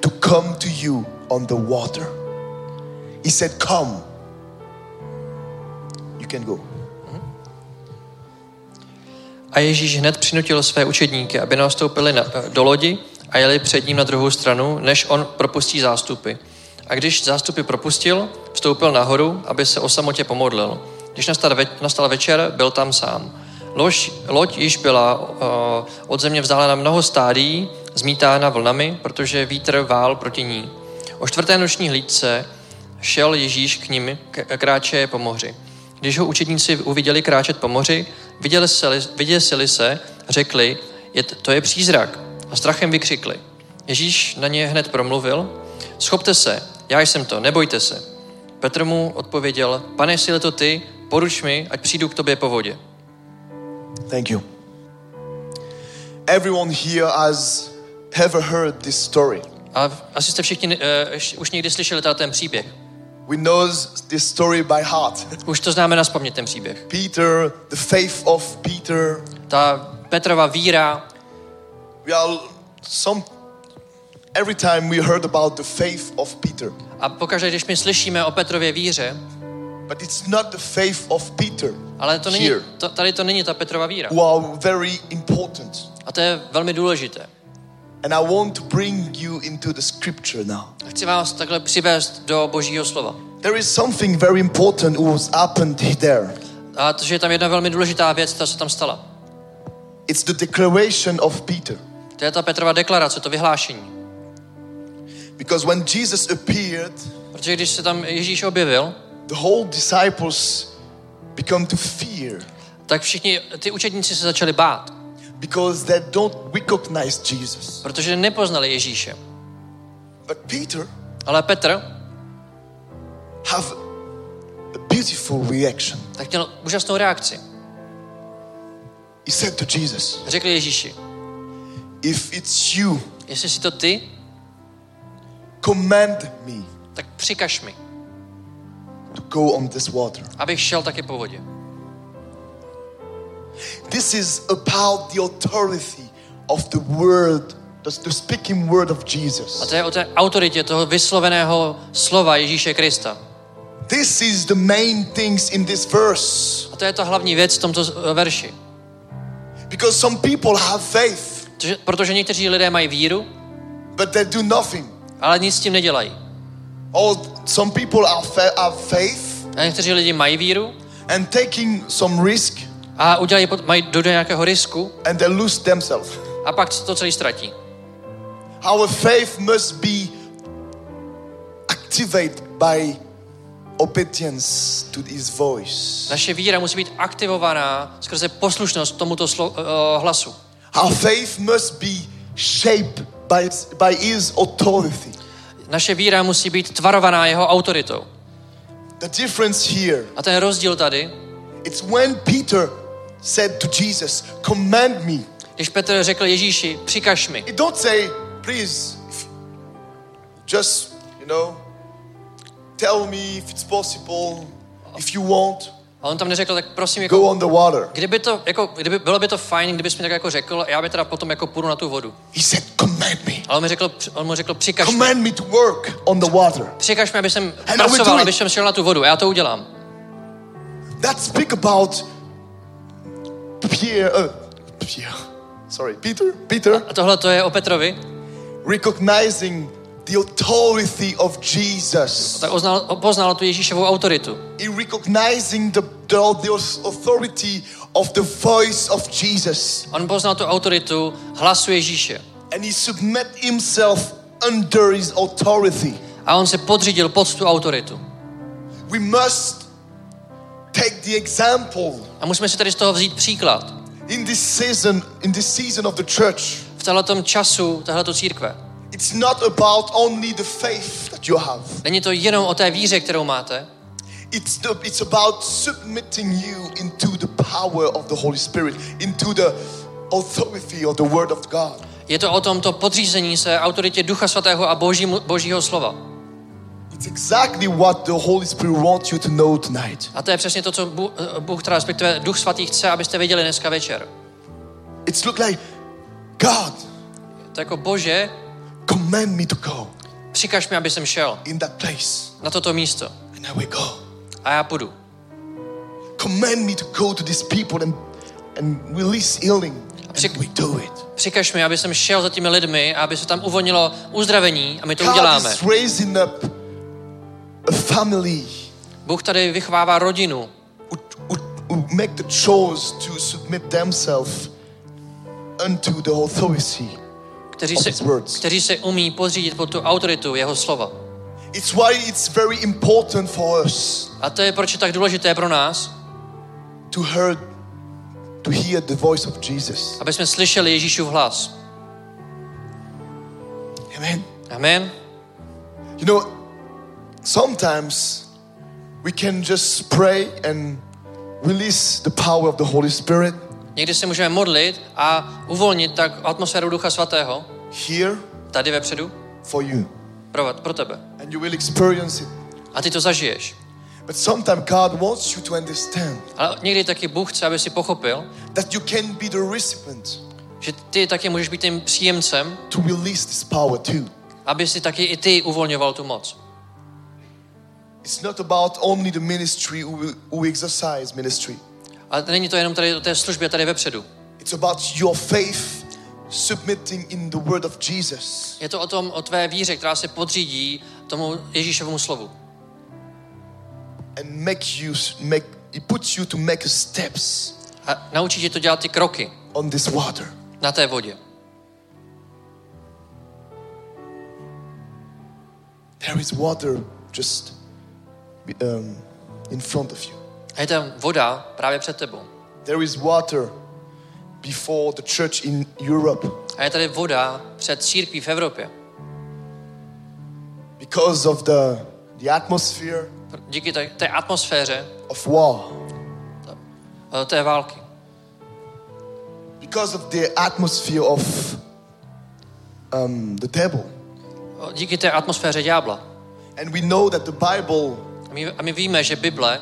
to come to you on the water. He said, Come. You can go. A Ježíš hned přinutil své učedníky, aby nastoupili na, do lodi a jeli před ním na druhou stranu, než on propustí zástupy. A když zástupy propustil, vstoupil nahoru, aby se o samotě pomodlil. Když nastal, ve, nastal večer, byl tam sám. Lož, loď již byla uh, od země vzdálena mnoho stádií, zmítána vlnami, protože vítr vál proti ní. O čtvrté noční hlídce šel Ježíš k nimi, k- kráče po moři. Když ho učedníci uviděli kráčet po moři, viděli se, vyděsili se, řekli, je, to je přízrak. A strachem vykřikli. Ježíš na ně hned promluvil, schopte se, já jsem to, nebojte se. Petr mu odpověděl, pane, je to ty, poruč mi, ať přijdu k tobě po vodě. Thank you. Everyone here has ever heard this story. A asi jste všichni uh, už někdy slyšeli tady ten příběh. We know this story by heart. Už to známe na ten příběh. Peter, the faith of Peter. Ta Petrova víra, We are some every time we heard about the faith of Peter. a pokaždé, když my slyšíme o Petrově víře, But it's not the faith of Peter ale to není, here to, tady to není ta Petrova víra. who are very important. A to je velmi důležité. And I want to bring you into the scripture now. Chci vás takhle přivést do božího slova. There is something very important who has happened there. A to, že je tam jedna velmi důležitá věc, ta se tam stala. It's the declaration of Peter. To je ta Petrova deklarace, to vyhlášení. Because when Jesus appeared, Protože když se tam Ježíš objevil, the whole disciples become to fear tak všichni ty učedníci se začali bát, because they don't recognize Jesus. protože nepoznali Ježíše. But Peter Ale Petr have a beautiful reaction. tak měl úžasnou reakci. He said to Jesus, Řekl Ježíši, If it's you, jestli si to ty, command me tak přikaž mi, to go on this water. abych šel taky po vodě. this is about the authority of the word, the, the speaking word of A Jesus. to je o té autoritě toho vysloveného slova Ježíše Krista. This is the main things in this verse. A to je ta hlavní věc v tomto eh, verši. Because some people have faith, Protože, protože někteří lidé mají víru, but they do nothing. ale nic s tím nedělají. Or some people are fa- have faith A někteří lidi mají víru and taking some risk a udělají, mají do nějakého risku and they lose themselves. a pak to celý ztratí. Our faith must be activated by obedience to his voice. Naše víra musí být aktivovaná skrze poslušnost tomuto slo- uh, hlasu. Our faith must be shaped by, by his authority. Naše víra musí být tvarovaná jeho autoritou. The difference here, A ten rozdíl tady, it's when Peter said to Jesus, Command me. když Petr řekl Ježíši, přikaž mi. He don't say, Please, if- just, you know, tell me if it's possible, if you want, A on tam neřekl, tak prosím, go jako, on the water. kdyby to, jako, kdyby, bylo by to fajn, kdybys mi tak jako řekl, já by teda potom jako půjdu na tu vodu. He said, Command me. Ale on mi řekl, on mu řekl, přikaž mi. Command me to work on the water. Přikaž mi, aby jsem will pracoval, aby jsem šel na tu vodu. A já to udělám. That speak about Pierre, uh, Pierre, sorry, Peter, Peter A tohle to je o Petrovi. recognizing the authority of Jesus. Tak oznal, poznal tu Ježíšovou autoritu. He recognizing the, the, the authority of the voice of Jesus. On poznal tu autoritu hlasu Ježíše. And he submit himself under his authority. A on se podřídil pod tu autoritu. We must take the example A musíme si tady z toho vzít příklad. in this season, in this season of the church. V tomto času tohleto církve. It's not about only the faith that you have. Není to jenom o té víře, kterou máte, It's, the, it's about submitting you into the power of the Holy Spirit, into the authority of the Word of God. Je to o tomto podřízení se autoritě Ducha Svatého a božímu, božího slova. It's exactly what the Holy Spirit wants you to know tonight. A to je přesně to, co Bůh, Bůh teda respektive Duch Svatý chce, abyste věděli dneska večer. It's look like, God, To jako Bože, command me to go přikaž mi, aby jsem šel in that place. na toto místo. And I will go. A já půjdu. Command me to go to these people and, and release healing. Při- And we do it. Přikaž mi, aby jsem šel za těmi lidmi a aby se tam uvolnilo uzdravení a my to God uděláme. is raising up a family Bůh tady vychovává rodinu, make the choice to submit themselves unto the authority. kteří se, kteří se umí podřídit pod tu autoritu jeho slova. It's why it's very important for us A to je proč je tak důležité pro nás, to hear to hear the voice of Jesus. aby jsme slyšeli Ježíšův hlas. Amen. Amen. You know, sometimes we can just pray and release the power of the Holy Spirit Někdy se můžeme modlit a uvolnit tak atmosféru Ducha Svatého here tady vepředu for you. pro, pro tebe. And you will experience it. A ty to zažiješ. But sometimes God wants you to understand Ale někdy taky Bůh chce, aby si pochopil, that you can be the recipient že ty taky můžeš být tím příjemcem, to release this power too. aby si taky i ty uvolňoval tu moc. It's not about only the ministry who, who exercise ministry. Ale není to jenom tady o té službě tady vepředu. It's about your faith submitting in the word of Jesus. Je to o tom, o tvé víře, která se podřídí tomu Ježíšovému slovu. And make you make it puts you to make steps A naučí tě to dělat ty kroky on this water. na té vodě. There is water just um, in front of you. A je tam voda právě před tebou. There is water before the church in Europe A je tady voda před církví v Evropě. because of the, the atmosphere Díky té, té atmosféře of war, eh, té války. because of the atmosphere of um, the devil. Eh, Díky té atmosféře ďábla. And we know that the Bible A my, a my víme, že Bible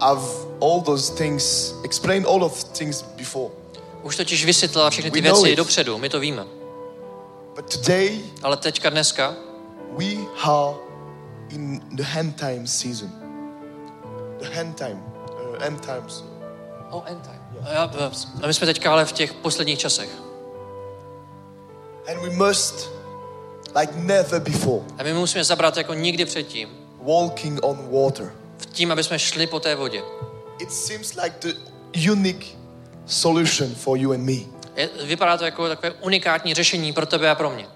have all those things, explained all of things before. Už totiž vysvětlila všechny ty We věci dopředu, my to víme. But today, Ale teďka dneska we are in the end time season. The end time, uh, end times. Oh, end time. A, a my jsme teďka ale v těch posledních časech. And we must, like never before, A my musíme zabrat jako nikdy předtím. walking on water. V tím, aby jsme šli po té vodě. It seems like the unique solution for you and me. Je, vypadá to jako takové unikátní řešení pro tebe a pro mě.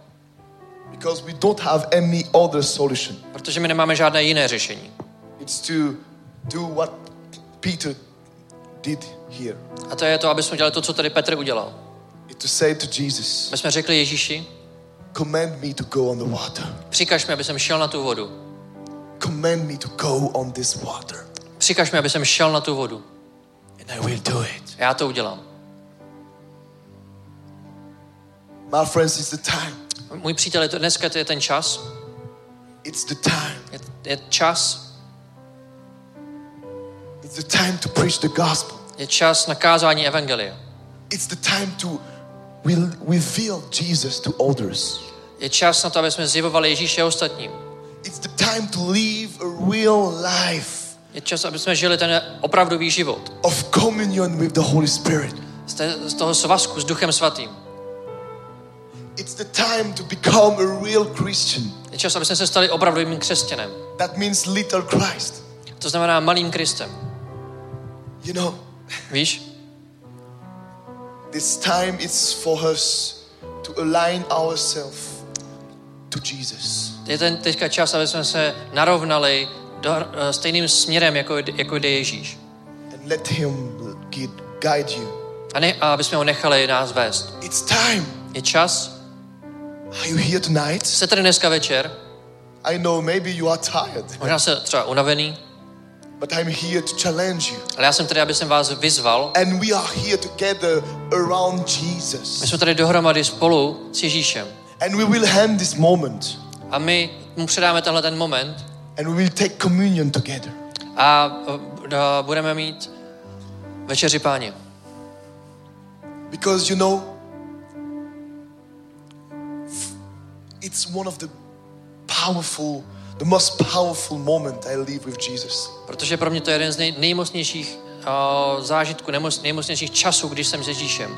Because we don't have any other solution. Protože my nemáme žádné jiné řešení. It's to do what Peter did here. A to je to, aby jsme dělali to, co tady Petr udělal. It's to say to Jesus, My jsme řekli Ježíši, command me to go on the water. přikaž mi, aby jsem šel na tu vodu. Command me to go on this water. Přikaž mi, aby jsem šel na tu vodu. And I will do it. Já to udělám. My friends, it's the time. Můj přítel, je to dneska to je ten čas. It's the time. Je, je čas, It's the time to preach the gospel. je čas na kázání evangelia. It's the time to reveal Jesus to others. Je čas na to, aby jsme zjevovali Ježíše ostatním. It's the time to live a real life Je čas, aby jsme žili ten opravdový život. of communion with the Holy Spirit. Z toho svazku s Duchem Svatým. It's the time to become a real Christian. Je čas, aby jsme se stali opravdovým křesťanem. That means little Christ. To znamená malým Kristem. You know, Víš? this time is for us to align ourselves to Jesus. Je ten teďka čas, aby jsme se narovnali do, eh, stejným směrem, jako, jako jde Ježíš. and let Him guide you. A, ne, a aby jsme ho nechali nás vést. It's time. Je čas. Are you here tonight? Jste tady dneska večer. I know maybe you are tired, Možná se třeba unavený. but I'm here to challenge you. Ale já jsem tady, aby jsem vás vyzval. And we are here together around My Jesus. jsme tady dohromady spolu s Ježíšem. And we will hand this moment A my mu předáme tenhle ten moment and we will take communion together. a, a budeme mít večeři páně. Because you know, it's one of the powerful, the most powerful moment I live with Jesus. Protože pro mě to je jeden z nej, nejmocnějších uh, zážitků, nejmoc, nejmocnějších časů, když jsem s Ježíšem.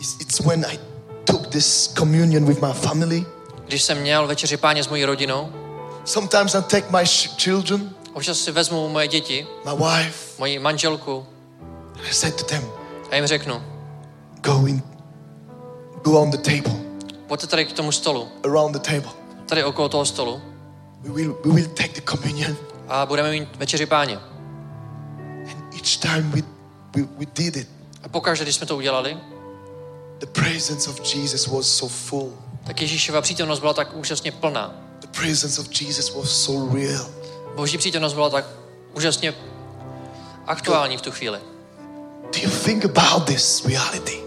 It's, it's when I took this communion with my family. Když jsem měl večeři páně s mojí rodinou, Sometimes I take my children, občas si vezmu moje děti, my wife, moji manželku I said to them, a jim řeknu, go in, go on the table, pojďte tady k tomu stolu, around the table. tady okolo toho stolu We will, we will take the communion. a budeme mít večeři páně. And each time we, we, we did it, A pokaždé, když jsme to udělali, the presence of Jesus was so full. tak Ježíšova přítomnost byla tak úžasně plná. The presence of Jesus was so real. Boží přítomnost byla tak úžasně aktuální v tu chvíli. Do you think about this reality?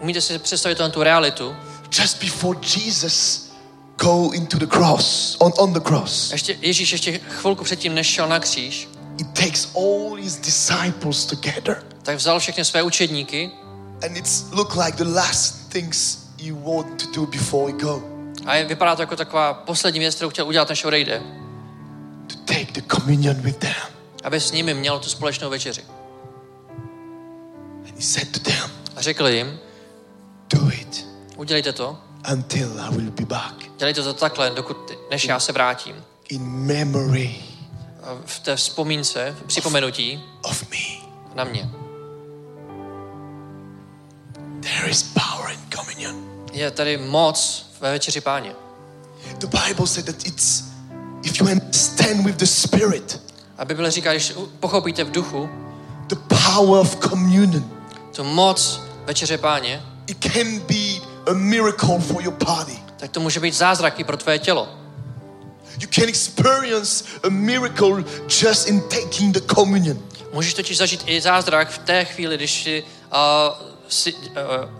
Umíte si představit tu realitu? Just before Jesus go into the cross, on, on the cross, Ještě, Ježíš ještě chvilku předtím, než šel na kříž, he takes all his disciples together. tak vzal všechny své učedníky And it's look like the last things you want to do before we go. a je, vypadá to jako taková poslední věc, kterou chtěl udělat, než odejde. To take the communion with them. Aby s nimi měl tu společnou večeři. And he said to them, A řekl jim, it udělejte to, until I will be back. dělejte to takhle, dokud, než já se vrátím. In memory v té vzpomínce, v připomenutí of me. na mě. There is power in communion. Je tady moc ve večeři páně. The Bible said that it's if you understand with the Spirit, A Bible říká, když pochopíte v duchu the power of communion, tu moc večeře páně, it can be a miracle for your body. tak to může být zázrak i pro tvoje tělo. You can experience a miracle just in taking the communion. Můžeš totiž zažít i zázrak v té chvíli, když si, uh, si uh,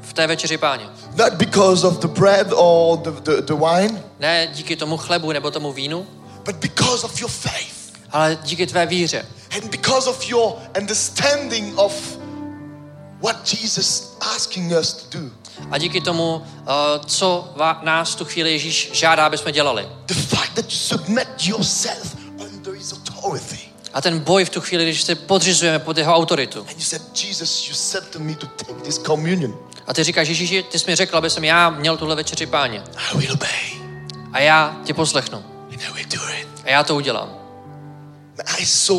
v té večeři páně. Not because of the bread or the, the, the wine, Ne díky tomu chlebu nebo tomu vínu, but because of your faith. ale díky tvé víře. And because of your understanding of what Jesus asking us to do, A díky tomu, uh, co va- nás tu chvíli Ježíš žádá, aby jsme dělali. the fact that you submit yourself under his authority. A ten boj v tu chvíli, když se podřizujeme pod jeho autoritu. And you said, Jesus, you said to me to take this communion. A ty říkáš, Ježíši, ty jsi mi řekl, aby jsem já měl tuhle večeři páně. I will obey. A já tě poslechnu. And I will do it. A já to udělám. I saw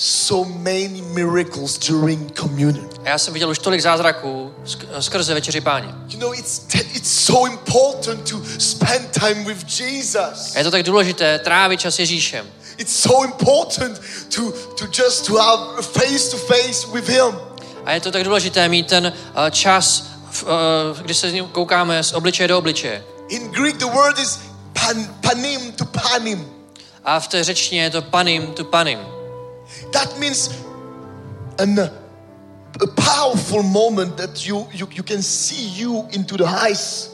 so many miracles during communion. A já jsem viděl už tolik zázraků sk- skrze večeři páně. You know, it's, it's so important to spend time with Jesus. A je to tak důležité trávit čas s Ježíšem. It's so important to, to just to have face to face with him. A je to tak důležité mít ten uh, čas, v, uh, když se s ním koukáme z obličeje do obličeje. In Greek, the word is pan, panim to panim. A v té řečtině je to panim tu panim. That means an, a powerful moment that you, you, you can see you into the eyes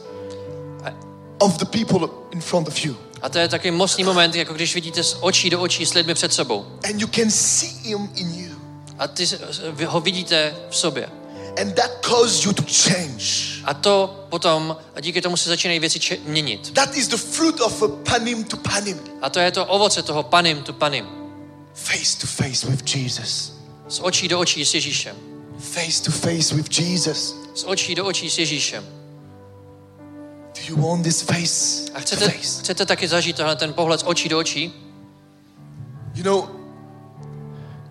of the people in front of you. A to je takový mocný moment, jako když vidíte z očí do očí s lidmi před sebou. And you can see him in you. A ty ho vidíte v sobě. And that causes you to change. A to potom, a díky tomu se začínají věci če- měnit. That is the fruit of a panim to panim. A to je to ovoce toho panim tu panim. Face to face with Jesus. Z očí do očí s Ježíšem. Face to face with Jesus. Z očí do očí s Ježíšem. Do you want this face A chcete, face? chcete taky zažít tenhle ten pohled z očí do očí? You know,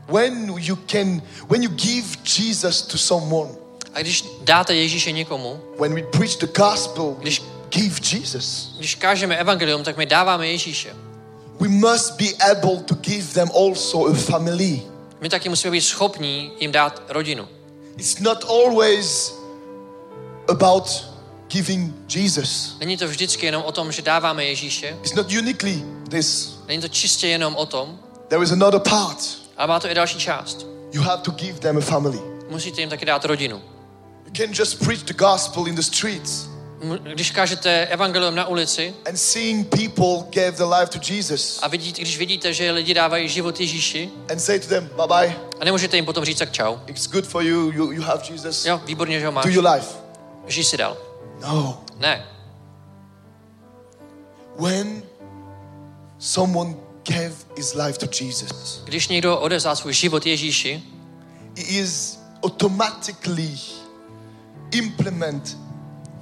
when you can, when you give Jesus to someone, A když dáte Ježíše někomu, when we preach the gospel, Když- give Jesus. když kážeme evangelium, tak my dáváme Ježíše. We must be able to give them also a family. My taky musíme být schopní jim dát rodinu. It's not always about giving Jesus. Není to vždycky jenom o tom, že dáváme Ježíše. It's not uniquely this. Není to čistě jenom o tom, There is another part. ale má to i další část. You have to give them a family. Musíte jim taky dát rodinu. You can't just preach the gospel in the streets Když kážete evangelium na ulici and seeing people give their life to Jesus a vidíte, když vidíte, že lidi dávají život Ježíši and say to them, bye bye, a nemůžete jim potom říct tak čau. it's good for you, you, you have Jesus. Jo, výborně, že ho máš. Do your life. Žij si dál. No. Ne. When someone gave his life to Jesus, Když někdo odezá svůj život Ježíši, he is automatically implement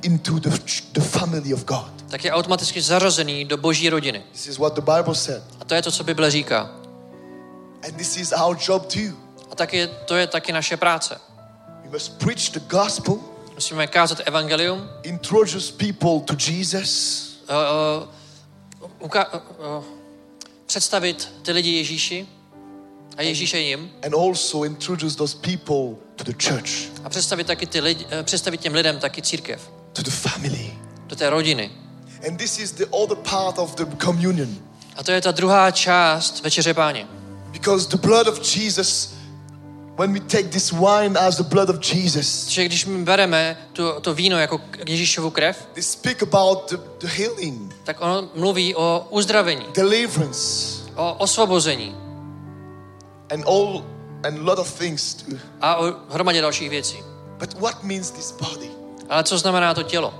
into the, the family of God. tak je automaticky zařazený do boží rodiny. This is what the Bible said. A to je to, co Bible říká. And this is our job too. A tak je, to je taky naše práce. We must preach the gospel, Musíme kázat evangelium, introduce people to Jesus, uh, uh, uka- uh, uh, představit ty lidi Ježíši a Ježíše jim and also introduce those people to the church, a představit taky ty lidi, představit těm lidem taky církev, to the family. do té rodiny. And this is the other part of the communion. A to je ta druhá část Večeře Páně. Because the blood of Jesus, when we take this wine as the blood of Jesus, Že když my bereme to, to víno jako Ježíšovu krev, they speak about the, the healing, tak ono mluví o uzdravení, deliverance, o osvobození and all and lot of things too. a o hromadě dalších věcí. But what means this body? Ale co znamená to tělo?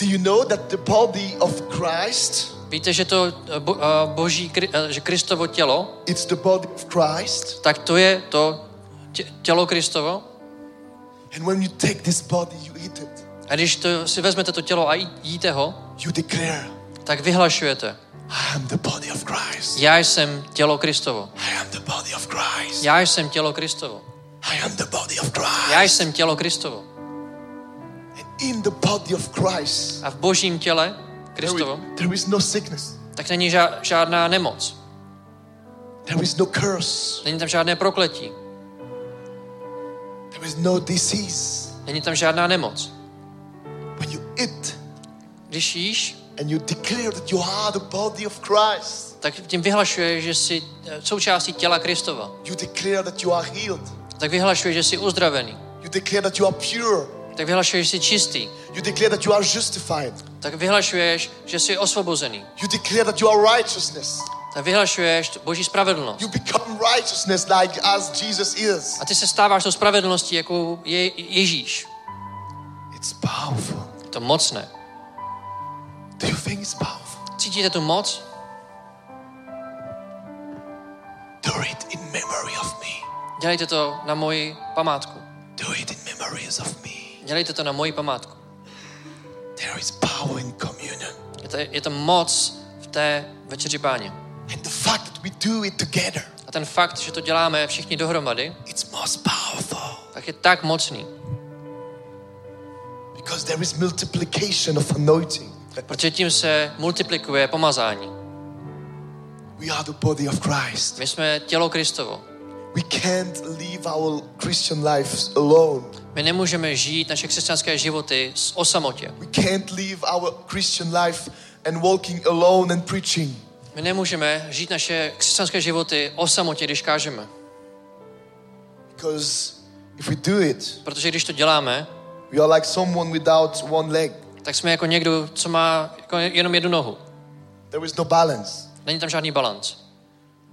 Do you know that the body of Christ, Víte, že to eh, bo, eh, boží, eh, že Kristovo tělo, it's the body of Christ. tak to je to tě- tělo Kristovo. And when you take this body, you eat it, A když to, si vezmete to tělo a jí- jíte ho, you declare, tak vyhlašujete. I am the body of Christ. Já jsem tělo Kristovo. I am the body of Christ. Já jsem tělo Kristovo. I am the body of Christ. Já jsem tělo Kristovo. In the body of Christ, A v božím těle Kristovo, is, there is no sickness. tak není ža- žádná nemoc. There is no curse. Není tam žádné prokletí. There is no disease. Není tam žádná nemoc. When you eat Když jíš, and you declare that you are the body of Christ, tak tím vyhlašuje, že jsi eh, součástí těla Kristova. you declare that you are healed. Tak vyhlašuje, že jsi uzdravený. You declare that you are pure. Tak vyhlašuješ, že jsi čistý. You declare that you are justified. Tak vyhlašuješ, že jsi osvobozený. You declare that you are righteousness. tak vyhlašuješ boží spravedlnost. You become righteousness like as Jesus is. A ty se stáváš tou spravedlností, jako je Ježíš. It's powerful. Je to mocné. Do you think it's powerful? Cítíte tu moc? Do it in memory of me. Dělejte to na moji památku. Do it in memories of me. Dělejte to na moji památku. There is power in communion. Je to, je to moc v té večeři páně. And the fact that we do it together, A ten fakt, že to děláme všichni dohromady, it's most powerful. tak je tak mocný. Because there is multiplication of anointing. Protože tím se multiplikuje pomazání. We are the body of Christ. My jsme tělo Kristovo. We can't live our Christian lives alone. My nemůžeme žít naše křesťanské životy s- o samotě. We can't live our Christian life and walking alone and preaching. My nemůžeme žít naše křesťanské životy o samotě, když kážeme. Because if we do it, Protože když to děláme, we are like someone without one leg. tak jsme jako někdo, co má jako jenom jednu nohu. There is no balance. Není tam žádný balans.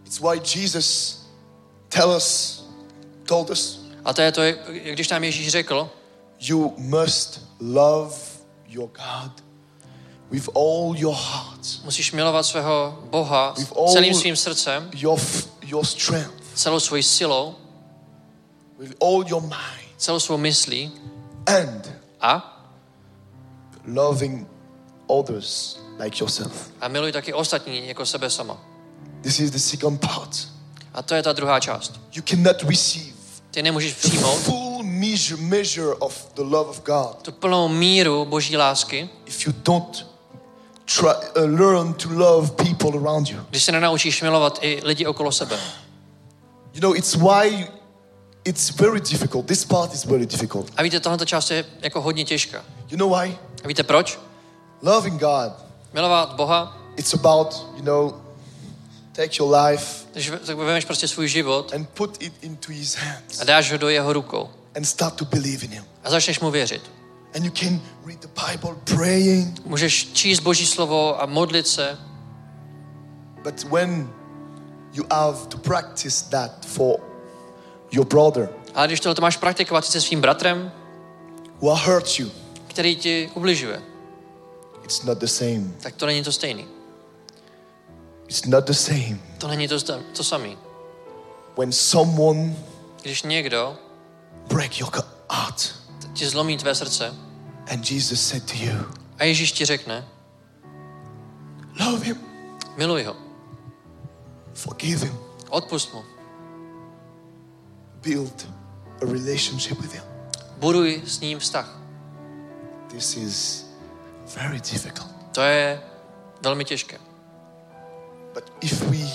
It's why Jesus tell us, told us, A to je to, když nám Ježíš řekl, you must love your God with all your heart, musíš milovat svého Boha celým svým srdcem, your your strength, celou svojí silou, with all your mind, celou svou myslí and a, loving others like yourself. a miluj taky ostatní jako sebe sama. This is the second part. A to je ta druhá část. You cannot receive Ty nemůžeš the přijmout full measure, measure of the love of God tu plnou míru boží lásky, if you don't try, uh, learn to love people around you. když se nenaučíš milovat i lidi okolo sebe. You know, it's why it's very difficult. This part is very difficult. A víte, tahle část je jako hodně těžká. You know why? A víte proč? Loving God, Milovat Boha, it's about, you know, take your life tak vezmeš prostě svůj život and put it into His hands a dáš ho do jeho rukou and start to believe in Him. a začneš mu věřit. And you can read the Bible praying, Můžeš číst Boží slovo a modlit se, but when you have to practice that for your brother ale když tohle máš praktikovat se svým bratrem, who hurt you, který ti ubližuje, it's not the same. tak to není to stejný. It's not the same. To není to, to samý. When someone Když někdo break your heart ti zlomí tvé srdce and Jesus said to you, a Ježíš ti řekne, love him, miluj ho, forgive him, odpust mu, build a relationship with him. buduj s ním vztah. This is very difficult. To je velmi těžké. But if we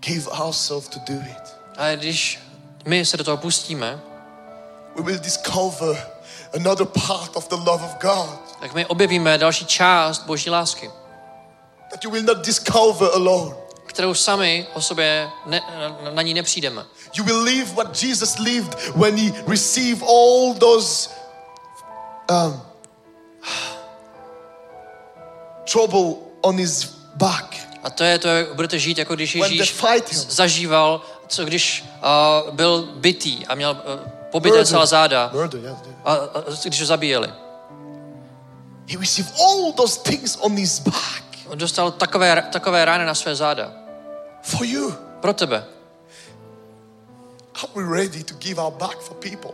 give ourselves to do it, Ale když my se do toho pustíme, we will discover another part of the love of God tak my objevíme další část Boží lásky, that you will not discover alone. kterou sami o sobě ne, na, na ní nepřijdeme. You will live what Jesus lived when he received all those um, trouble on his back. A to je to, jak budete žít, jako když Ježíš zažíval, co když uh, byl bytý a měl uh, pobité celá záda, Murder, yes. yes. a, a, když ho zabíjeli. He received all those things on his back On dostal takové, takové rány na své záda. for you. Pro tebe. Are we ready to give our back for people?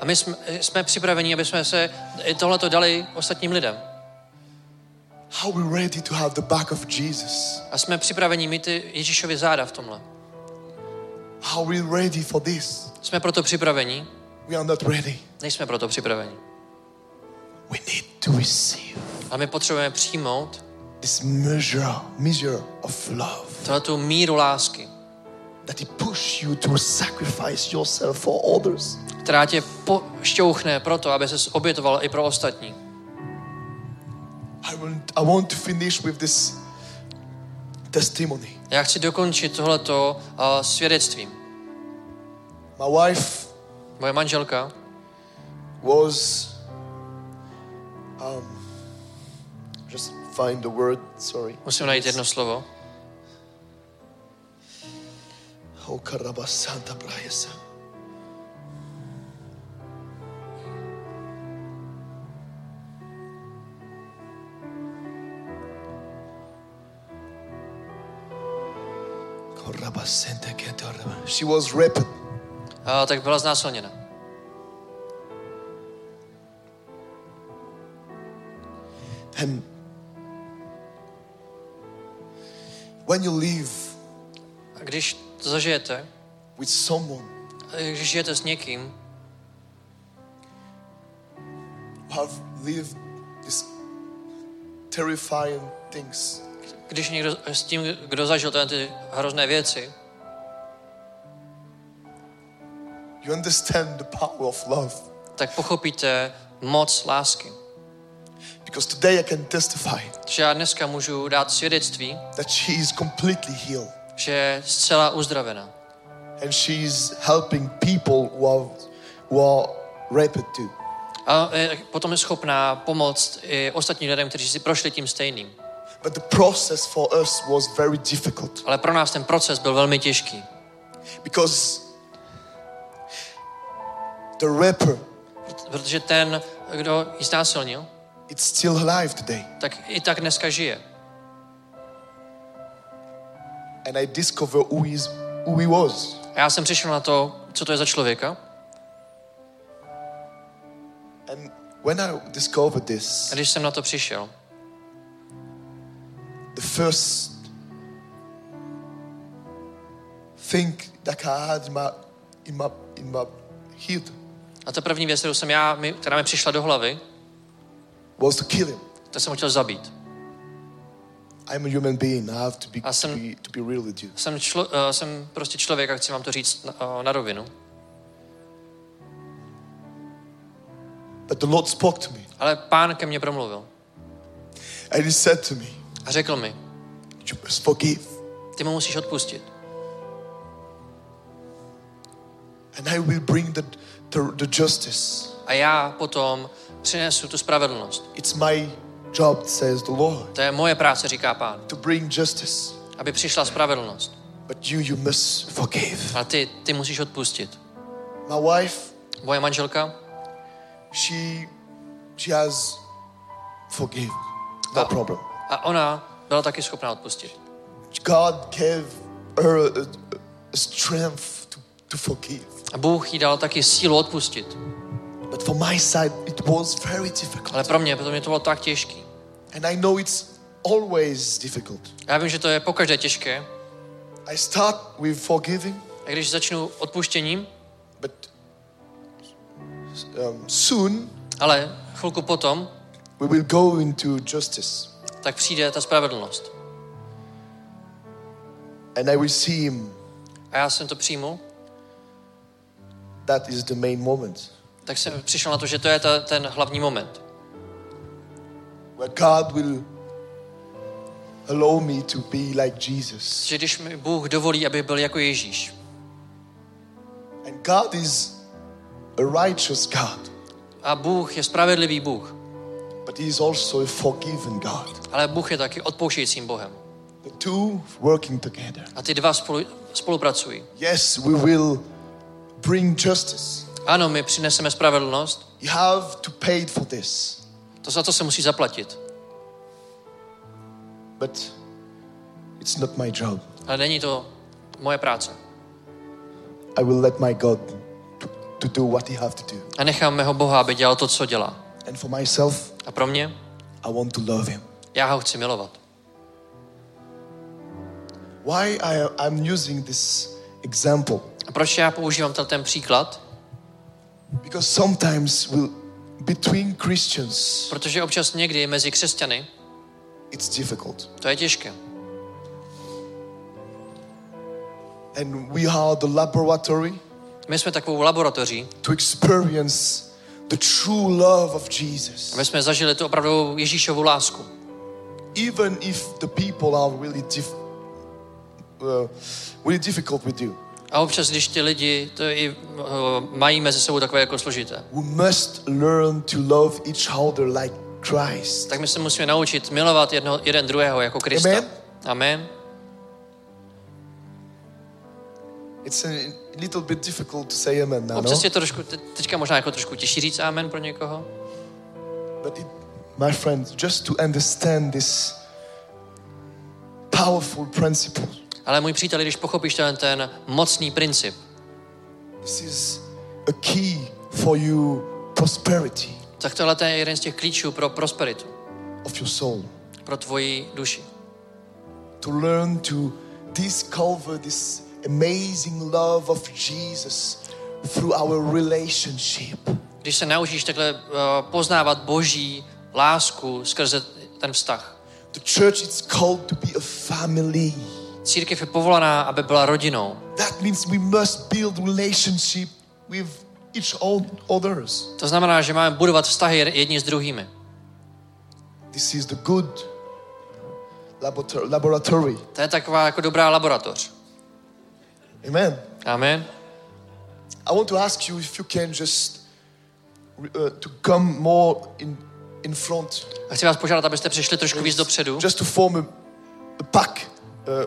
A my jsme, jsme připraveni, aby jsme se tohleto dali ostatním lidem. Are we ready to have the back of Jesus? A jsme připraveni mít Ježíšovi záda v tomhle. Are we ready for this? Jsme proto připraveni, We are not ready. nejsme proto připraveni. We need to receive Ale my potřebujeme přijmout this measure, measure of love tohletu míru lásky, that He push you to sacrifice yourself for others. která tě pošťouchne proto, aby se obětoval i pro ostatní. I want, I want to finish with this testimony. Já chci dokončit tohleto uh, svědectvím. My wife Moje manželka was um, just find the word, sorry. Musím najít jedno slovo. Oh, Karabasanta Brajesa. She was raped. A, tak byla znásilněna. And when you live A když to zažijete, with someone a když žijete s někým, have lived these terrifying things, když někdo s tím, kdo zažil tyhle ty hrozné věci, you understand the power of love. tak pochopíte moc lásky. Because today I can testify Že já dneska můžu dát svědectví, that she is completely healed že je zcela uzdravena. and she is helping people who are, who are raped too. A je potom je schopná pomoct i ostatním lidem, kteří si prošli tím stejným. But the process for us was very difficult Ale pro nás ten proces byl velmi těžký, because the rapper protože ten, kdo ji znásilnil, it's still alive today. tak i tak dneska žije. And I discover who, is, who he was. A já jsem přišel na to, co to je za člověka. And when I discovered this, A když jsem na to přišel, the first thing that I had in my in my in my head a ta první věc, kterou jsem já, mi- která mi přišla do hlavy, was to kill him. to jsem ho chtěl zabít. I'm a human being. I have to be, A to jsem- be, to be real with you. Jsem, člo, uh, jsem prostě člověk a chci vám to říct na, uh, na rovinu. But the Lord spoke to me Ale pán ke mně promluvil and he said to me, a řekl mi, ty mu musíš odpustit. And I will bring the, the, the justice. A já potom přinesu tu spravedlnost. It's my job, says the Lord, To je moje práce, říká pán, to bring justice. aby přišla spravedlnost. But you, you must forgive. A ty, ty musíš odpustit. My wife, Moje manželka, she, she has forgive. No problem. A ona byla taky schopná odpustit. God gave her a, a strength to, to forgive. A Bůh jí dal taky sílu odpustit. But for my side, it was very difficult. Ale pro mě, pro mě to bylo tak těžký. And I know it's always difficult. Já vím, že to je pokaždé těžké. I start with forgiving, A když začnu odpuštěním, but um, soon ale chvilku potom, we will go into justice. Tak přijde ta spravedlnost. And I will see him. A já jsem to přijmul, That is the main moment tak jsem přišel na to, že to je ta, ten hlavní moment. where God will allow me to be like Jesus. Že když mi Bůh dovolí, aby byl jako Ježíš. And God is a righteous God, A Bůh je spravedlivý Bůh. But He is also a forgiving God. Ale Bůh je taky odpouštějícím Bohem. The two working together. A ty dva spolu, spolupracují. Yes, we will bring justice. Ano, my přineseme spravedlnost, You have to pay for this. to za to se musí zaplatit. But it's not my job. Ale není to moje práce. I will let my God to, to do what He have to do. A nechám mého Boha, aby dělal to, co dělá. And for myself, A pro mě, I want to love Him. já ho chci milovat. Why I, I'm using this example? A proč já používám ten, ten příklad? Because sometimes we'll, between Christians, Protože občas někdy mezi křesťany it's difficult. to je těžké. And we are the laboratory My jsme takovou laboratoří, to experience the true love of Jesus. aby jsme zažili tu opravdu Ježíšovu lásku. Even if the people are really, dif- uh, really difficult with you, A občas, když ti lidi to i uh, mají mezi sebou takové jako složité, we must learn to love each other like Christ. tak my se musíme naučit milovat jedno, jeden druhého jako Krista. Amen. Amen. It's a little bit difficult to say amen now, no? Občas je to trošku, te- teďka možná jako trošku těžší říct amen pro někoho, But it, my friends, just to understand this powerful principle, ale můj přítel, když pochopíš ten, ten mocný princip, this is a key for you prosperity tak tohle je jeden z těch klíčů pro prosperitu, of your soul. pro tvoji duši. To learn to discover this amazing love of Jesus through our relationship. Když se naučíš takhle uh, poznávat boží lásku skrze ten vztah. The church is called to be a family. Církev je povolaná, aby byla rodinou. That means we must build relationship with each others. To znamená, že máme budovat vztahy jedni s druhými. This is the good laborator- laboratory. To je taková jako dobrá laboratoř. Amen. Amen. I want to ask you if you can just uh, to come more in in front, A chci vás požádat, abyste přišli trošku víc dopředu, just to form a, a pack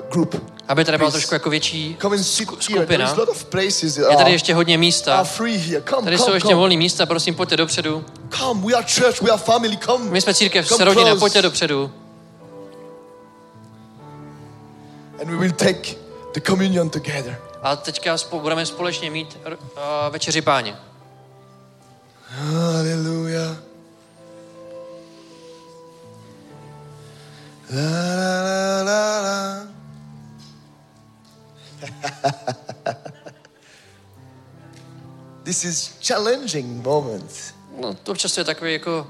uh, group. aby tady byla trošku jako větší skupina. a lot of places that Je tady ještě hodně místa. Tady jsou ještě volné místa, prosím, pojďte dopředu. My jsme církev, jsme rodina, pojďte dopředu. And we will take the communion together. A teďka budeme společně mít uh, večeři páně. Hallelujah. La, la, la, la. this is challenging moment. No, to občas je takový jako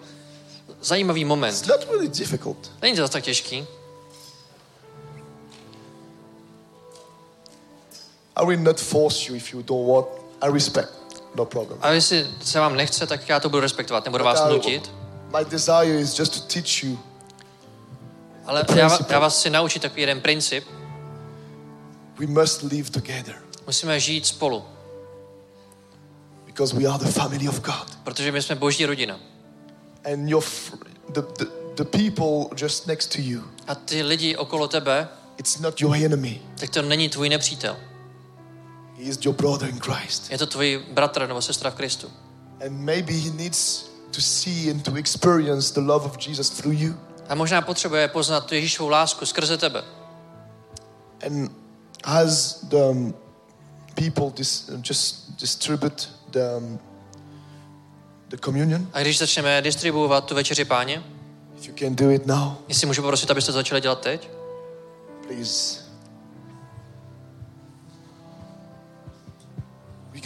zajímavý It's moment. not really difficult. Není to tak těžký. I will not force you if you don't want. I respect. No problem. A jestli se vám nechce, tak já to budu respektovat, nebudu vás nutit. My desire is just to teach you Ale já, já vás chci naučit takový jeden princip. we must live together Musíme žít spolu, because we are the family of God. protože my jsme boží rodina. And your the, the, the people just next to you, A ty lidi okolo tebe, it's not your enemy. tak to není tvůj nepřítel. Is your brother in Christ. Je to tvůj bratr nebo sestra v Kristu. And maybe he needs to see and to experience the love of Jesus through you. A možná potřebuje poznat tu Ježíšovou lásku skrze tebe. And as the um, people dis- just distribute the, um, the communion, A když začneme distribuovat tu večeři páně, if you can do it now, jestli můžu poprosit, abyste to začali dělat teď, please.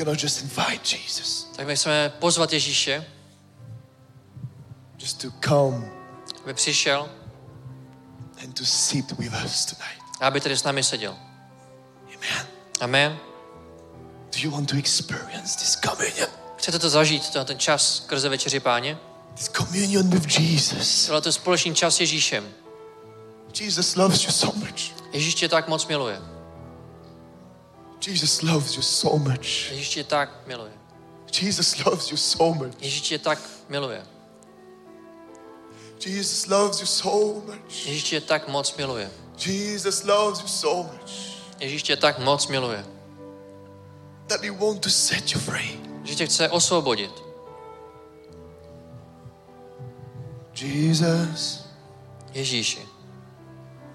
Gonna just invite Jesus tak my chceme pozvat Ježíše, just to come aby přišel and to sit with us tonight. aby tady s námi seděl. Amen. Amen. Do you want to experience this communion? Chcete to zažít, to, ten čas skrze večeři páně? This communion with Jesus. Tohle to společný čas s Ježíšem. Jesus loves you so much. Ježíš tě tak moc miluje. Jesus loves you so much. Ježíš tě tak miluje. Jesus loves you so much. Ježíš tě tak miluje. Jesus loves you so much. Ježíš tě tak moc miluje. Jesus loves you so much Ježíš tě tak moc miluje. that he wants to set you free. Že tě chce osvobodit. Jesus, Ježíši,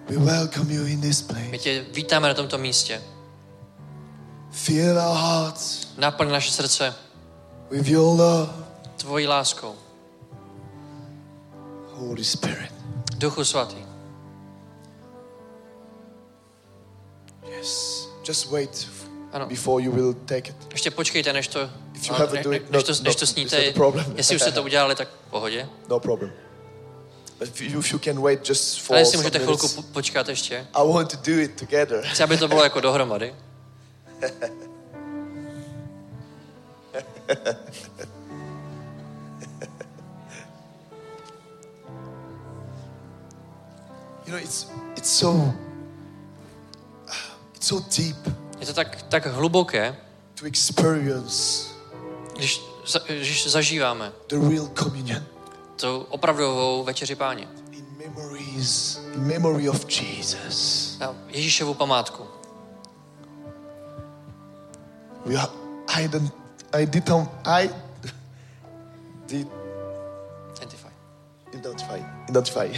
we welcome you in this my place. tě vítáme na tomto místě. Fill our hearts Naplň naše srdce with your love, tvojí láskou. Holy Spirit. Duchu svatý. Yes. Just wait Ano. before you will take it. Ještě počkejte, než to, If you haven't ne, do it, než, to, not- než to sníte. problem. Jestli už jste to udělali, tak pohodě. No problem. But if you, if you can wait just for Ale jestli můžete chvilku počkat ještě. I want to do it together. Chci, aby to bylo jako dohromady. You know, it's it's so it's so deep Je to tak, tak hluboké, to experience když, za, když zažíváme the real communion tu opravdovou večeři páně. in memories, in memory of Jesus. Ježíšovu památku. We are ident- ident- I did Identify. identify identify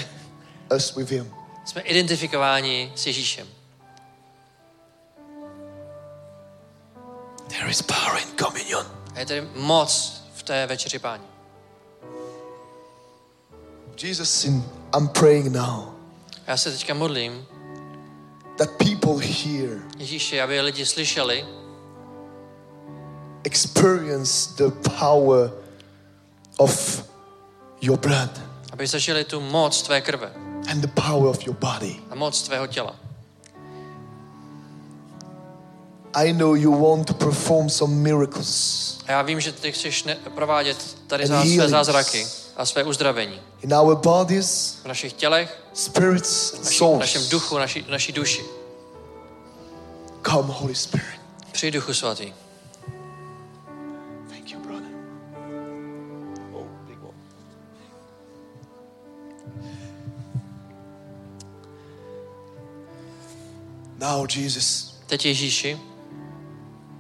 us with Him. Jsme identifikováni s Ježíšem. There is power in communion. A je tady moc v té večeři páně. Jesus, in, I'm praying now Já se teďka modlím, that people here Ježíši, aby lidi slyšeli, experience the power of your blood aby zažili tu moc tvé krve and the power of your body. a moc tvého těla. I know you want to perform some miracles A já vím, že ty chceš ne- provádět tady zá, své zázraky a své uzdravení in our bodies, v našich tělech, spirits, naši, souls. našem duchu, naši, naší duši. Come, Holy Spirit. Přijď duchu svatý. Now, Jesus, Teď Ježíši,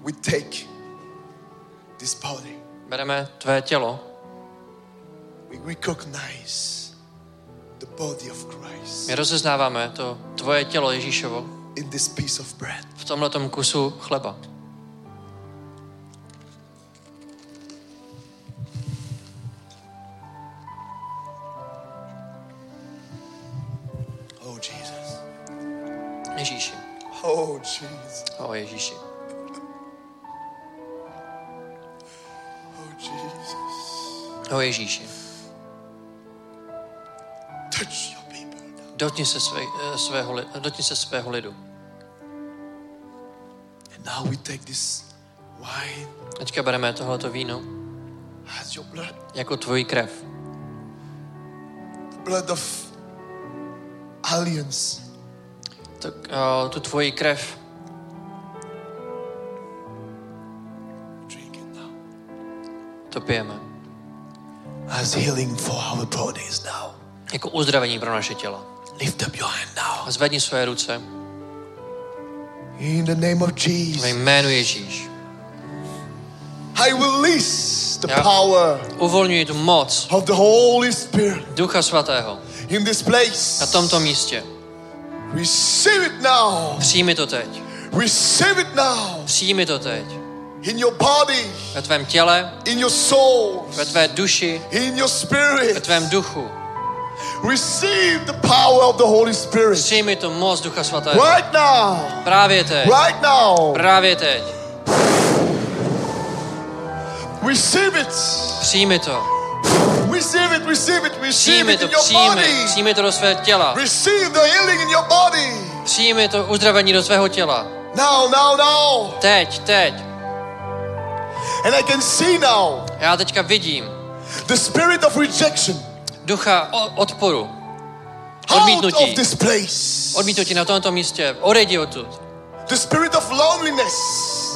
we take this body. bereme tvé tělo, We recognize the body of Christ my rozeznáváme to tvoje tělo Ježíšovo in this piece of bread. v tomhletom kusu chleba. Dotkni se, své, eh, svého, dotkni se svého lidu. And now we take this wine Teďka bereme tohleto víno as your blood, jako tvoji krev. the blood of alliance. Tak, o, tu tvoji krev Drink it now. to pijeme. As healing for our bodies now. Jako uzdravení pro naše těla. Lift up your hand now. zvedni své ruce In the name of ve Jesus. jménu Ježíš. I release the Yeah. power Uvolňuji tu moc of the Holy Spirit Ducha Svatého in this place. na tomto místě. Receive it now. Přijmi to teď. Receive it now. Přijmi to teď. In your body, Ve tvém těle, in your soul, ve tvé duši, in your ve spirit. tvém duchu. Receive the power of the Holy Spirit. Přijmi tu moc Ducha Svatého. Right now. Právě teď. Right now. Právě teď. Receive it. Přijmi to. Receive it, receive it, receive it to, in your body. Přijmi to do svého těla. Receive the healing in your body. Přijmi to uzdravení do svého těla. Now, now, now. Teď, teď. And I can see now Já teďka vidím the spirit of rejection ducha odporu. out Odmítnutí. of this place. Odmítnutí na tomto místě. Odejdi odtud. The spirit of loneliness.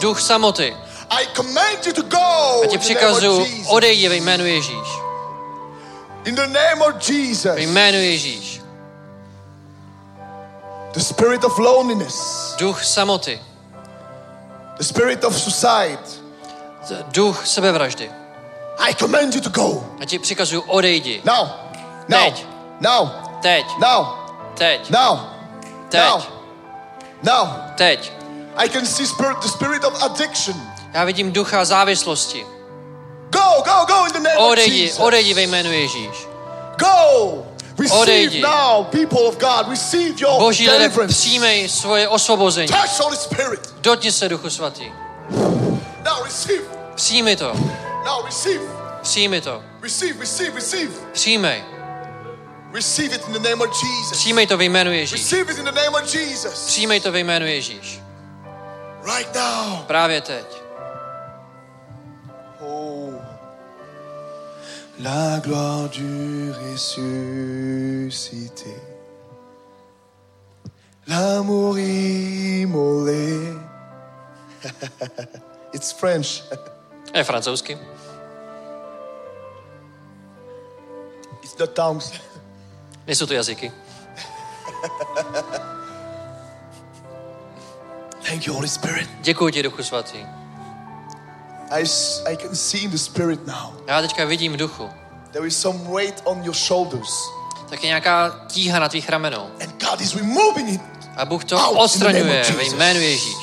Duch samoty. I command you to go. Já ti přikazuju, odejdi ve jménu Ježíš. In the name of Jesus. Ve jménu Ježíš. The spirit of loneliness. Duch samoty. The spirit of suicide. Duch sebevraždy. I command you to go. Já ti přikazuju, odejdi. Now. Now. Teď. Now. Teď, Now. teď, Now. teď, Now. Now. teď. I can see spirit, the spirit of addiction. Já vidím ducha závislosti. Go, go, go in the name of Odejdi, Jesus. odejdi ve jménu Ježíš. Go. Receive Odejdi. now, people of God. Receive your Boží lidé, přijmej svoje osvobození. Touch Holy Spirit. Dotkni se Duchu Svatý. Now receive. Přijmi to, Now receive. přijmi to, Receive, receive, receive. přijmej. Receive it in the name of Jesus. Přijmej to ve jménu Ježíš. Receive it in the name of Jesus. Přijmej to ve jménu Ježíš. Right now. Právě teď. Oh. La gloire du ressuscité. L'amour immolé. it's French. Je francouzsky. It's not tongues. Nejsou to jazyky. Thank you, Holy Spirit. Děkuji ti, Duchu Svatý. I, I can see in the spirit now. Já teďka vidím v duchu. There is some weight on your shoulders. Tak je nějaká tíha na tvých ramenou. And God is removing it. A Bůh to the odstraňuje ve jménu Ježíš.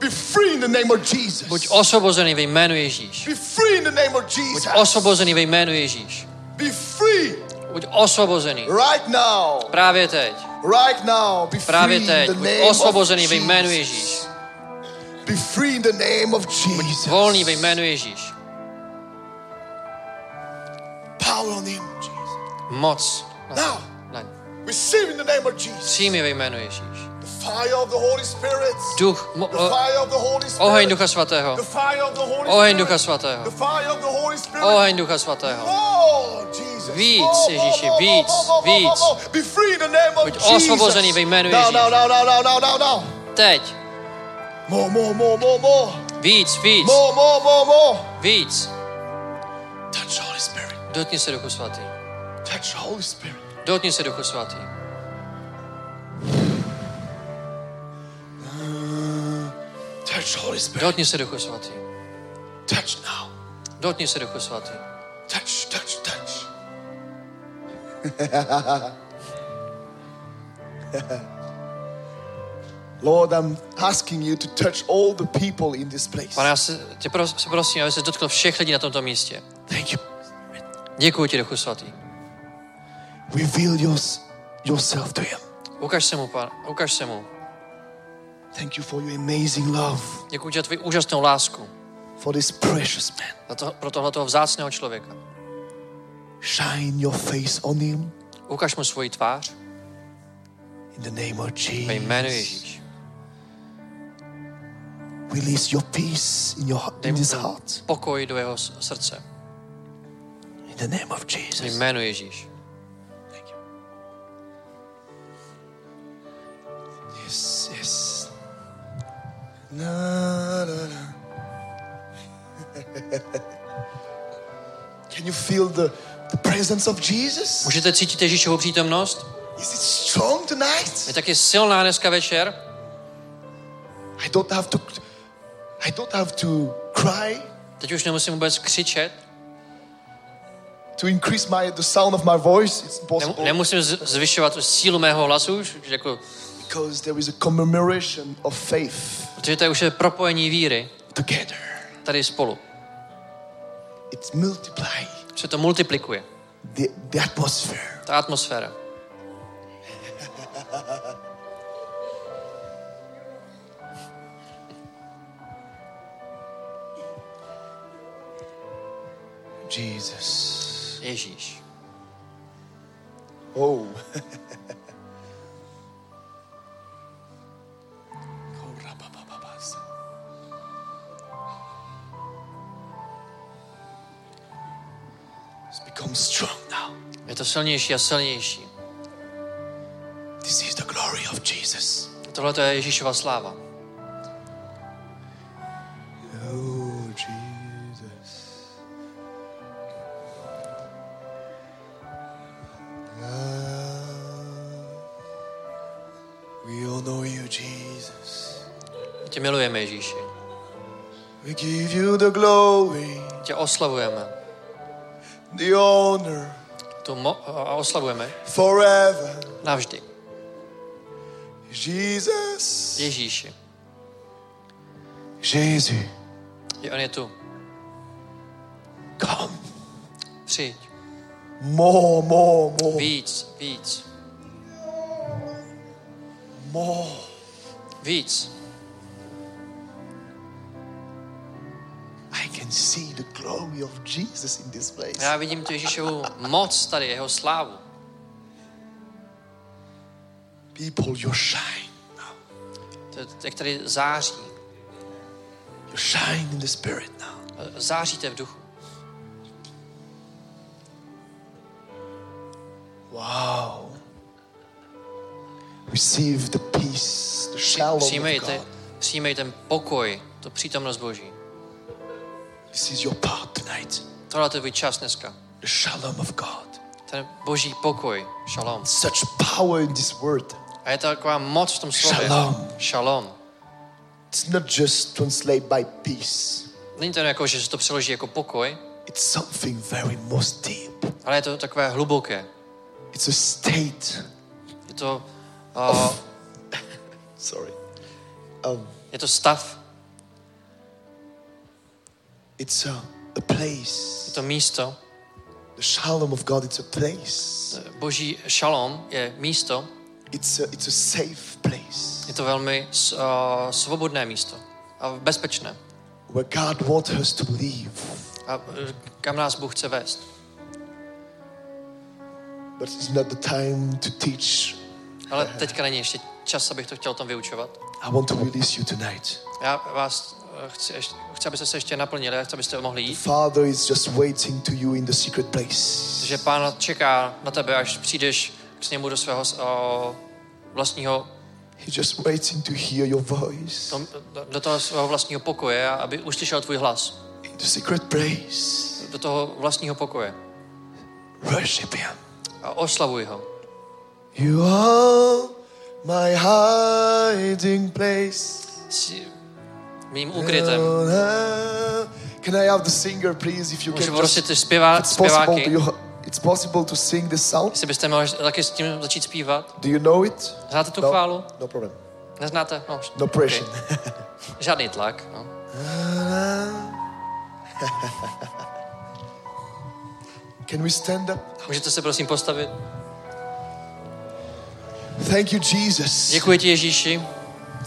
Be free in the name of Jesus. Buď osvobozený ve jménu Ježíš. Be free in the name of Jesus. Buď osvobozený ve jménu Ježíš. Be free Buď osvobozený. right now. Právě teď. Right now. Be free Právě in teď. the Buď name of osvobozený ve jménu Jesus. Ježíš. Be free in the name of Jesus. Volný ve jménu Ježíš. Power on him, Jesus. Moc. Now, receive in the name of Jesus. Přijmi ve jménu Ježíš. The fire of the Holy Spirit. Duch, mo, o, oheň Ducha Svatého. Oheň. Ducha Svatého. Oheň Ducha Svatého. Víc, Ježíši, víc, víc. Buď osvobozený ve jménu Now, Ježíš. now, now, now, now, now, now, now. Teď. Víc, víc, víc. Touch Holy Spirit. Dotkni se Duchu Svatý. Touch Holy Spirit. Dotkni se Duchu Svatý. Touch Holy Spirit. Dotkni se Duchu Svatý. Touch now. Dotkni se Duchu Svatý. Touch, touch, touch. Lord, I'm asking you to touch all the people in this place. Pane, já se, tě pros, se prosím, aby se dotkl všech lidí na tomto místě. Thank you. Děkuji ti, Duchu Svatý. Reveal yours, yourself to him. Ukaž se mu, pan, ukaž se mu. Thank you for your amazing love Děkuji za tvoji úžasnou lásku. for this precious man. Za to, pro tohle vzácného člověka. Shine your face on him Ukaž mu svoji tvář in the name of ve jménu Jesus. Ježíš. Release your peace in your in his heart pokoj do jeho srdce. in the name of Ve Jesus. jménu Ježíš. Thank you. Yes, yes. Na, na, na. Can you feel the, the presence of Jesus? Můžete cítit Ježíšovu přítomnost? Is it strong tonight? Je taky silná dneska večer. I don't have to I don't have to cry Teď už nemusím vůbec křičet. to increase my the sound of my voice. It's Nem, possible nemusím zvyšovat sílu mého hlasu, už jako, because there is a commemoration of faith protože to je už je propojení víry together. tady spolu. It multiplies Se to multiplikuje. the, the atmosphere. Ta atmosféra. Jesus. Ježíš. Oh. become strong now. Je to silnější a silnější. This is the glory of Jesus. Tohle to je Ježíšova sláva. Oh, Jesus. We all know you, Jesus. My Tě milujeme, Ježíši. We give you the glory, Tě oslavujeme. The honor Tu mo- a oslavujeme forever. navždy. Jesus. Ježíši. Jesus. Je on je tu. Come. Přijď. More, more, more, Víc, víc, more. víc. Glory of Jesus in this place. Já vidím tu Ježíšovu moc tady, jeho slávu. People, you shine. To, jak tady září. You shine in the spirit now. Záříte v duchu. Wow. Receive the peace, the shalom of Přijmejte, God. přijmej ten pokoj, tu přítomnost Boží. This is your part Tohle je tvůj čas dneska. The shalom of God. Ten boží pokoj, šalom. Such power in this word. A je to taková moc v tom slově. Shalom. Šalom. It's not just translated by peace. není to jako, že se to přeloží jako pokoj, It's something very most deep. ale je to takové hluboké. It's a state. Je to, uh, Sorry. Um, je to stav, it's a, a place. je to místo. The shalom of God, it's a place. Boží šalom je místo, It's a, it's a safe place je to velmi uh, svobodné místo a bezpečné. where God wants us to live. A uh, kam nás Bůh chce vést. But it's not the time to teach. Ale teďka není ještě čas, abych to chtěl o tom vyučovat. I want to release you tonight. Já vás chci, ještě, chci abyste se ještě naplnili, chci, abyste mohli jít. Father is just waiting to you in the secret place. Že pán čeká na tebe, až přijdeš k němu do svého uh, vlastního, He's just waiting to hear your voice do, do toho svého vlastního pokoje, a aby uslyšel tvůj hlas. in the secret place. Do toho vlastního pokoje. Worship Him. A oslavuj ho. You are my hiding place. Mým ukrytem. Can I have the singer, please, if you Můžu can just... ty zpěvá, It's possible, you, it's possible to sing this song. jestli byste mohli taky s tím začít zpívat. Do you know it? Znáte tu No, chválu? no problem. Neznáte? No, No pressure. okay. Žádný tlak. No. Can we stand up? Můžete se prosím postavit? Thank you, Jesus, Děkuji ti Ježíši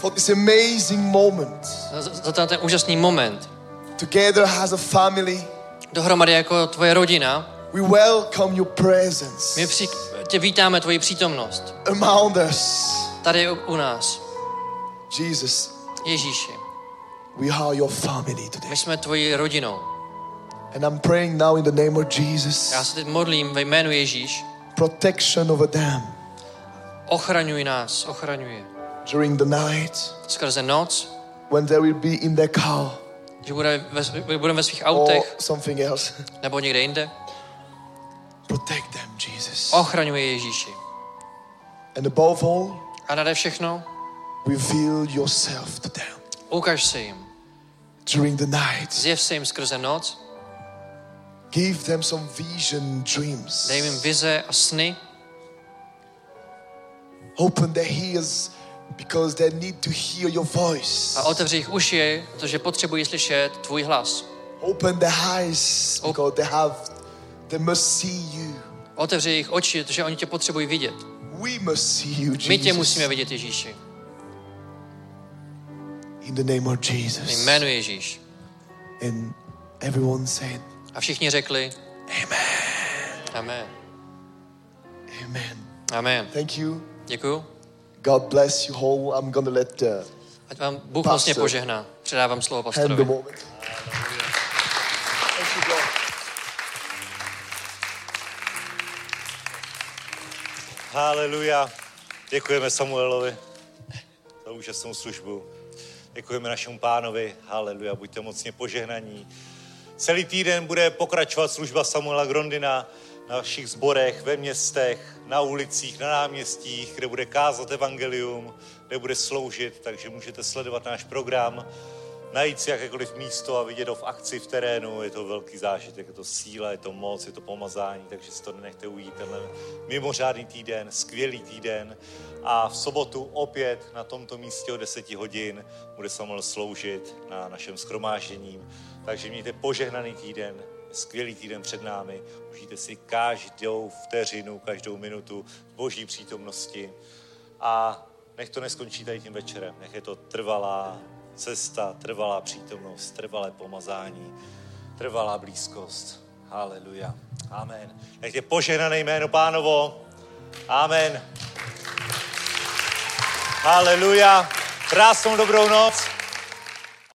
for this amazing moment. za, za ten, úžasný moment. Together as a family, Dohromady jako tvoje rodina. we welcome your presence My při, tě vítáme tvoji přítomnost. among us. Tady u, u nás. Jesus, Ježíši, we are your family today. my jsme tvoji rodinou. And I'm praying now in the name of Jesus, Já se teď modlím ve jménu Ježíš. protection over them Ochraňuj nás, ochraňuj. During the night Skrze noc, when they will be in their car že bude ve, budeme ve svých or autech something else. nebo někde jinde. Protect them, Jesus. Ochraňuj je Ježíši. And above all, A nade všechno, reveal yourself to them ukaž se jim. during the night. Zjev se jim skrze noc, Give them some vision, dreams. dej jim vize a sny, Open their ears because they need to hear your voice. a otevři jich uši, protože potřebují slyšet tvůj hlas. Open their eyes because they have, they must see you. Otevři jich oči, protože oni tě potřebují vidět. We must see you, My tě Jesus. musíme vidět, Ježíši. In the name of Jesus. Jménu Ježíš. And everyone said, A všichni řekli Amen. Amen. Amen. Amen. Thank you. Děkuju. God bless you all. I'm going to let the Ať vám Bůh mocně požehná. Předávám slovo pastorovi. Haleluja. Děkujeme Samuelovi za úžasnou službu. Děkujeme našemu pánovi. Haleluja. Buďte mocně požehnaní. Celý týden bude pokračovat služba Samuela Grondina na našich zborech, ve městech, na ulicích, na náměstích, kde bude kázat evangelium, kde bude sloužit, takže můžete sledovat náš program, najít si jakékoliv místo a vidět ho v akci v terénu. Je to velký zážitek, je to síla, je to moc, je to pomazání, takže si to nenechte ujít. Tenhle mimořádný týden, skvělý týden. A v sobotu opět na tomto místě o 10 hodin bude Samuel sloužit na našem schromáždění. Takže mějte požehnaný týden, skvělý týden před námi. Užijte si každou vteřinu, každou minutu boží přítomnosti. A nech to neskončí tady tím večerem. Nech je to trvalá cesta, trvalá přítomnost, trvalé pomazání, trvalá blízkost. Haleluja. Amen. Nech je požehnané jméno pánovo. Amen. Haleluja. Krásnou dobrou noc.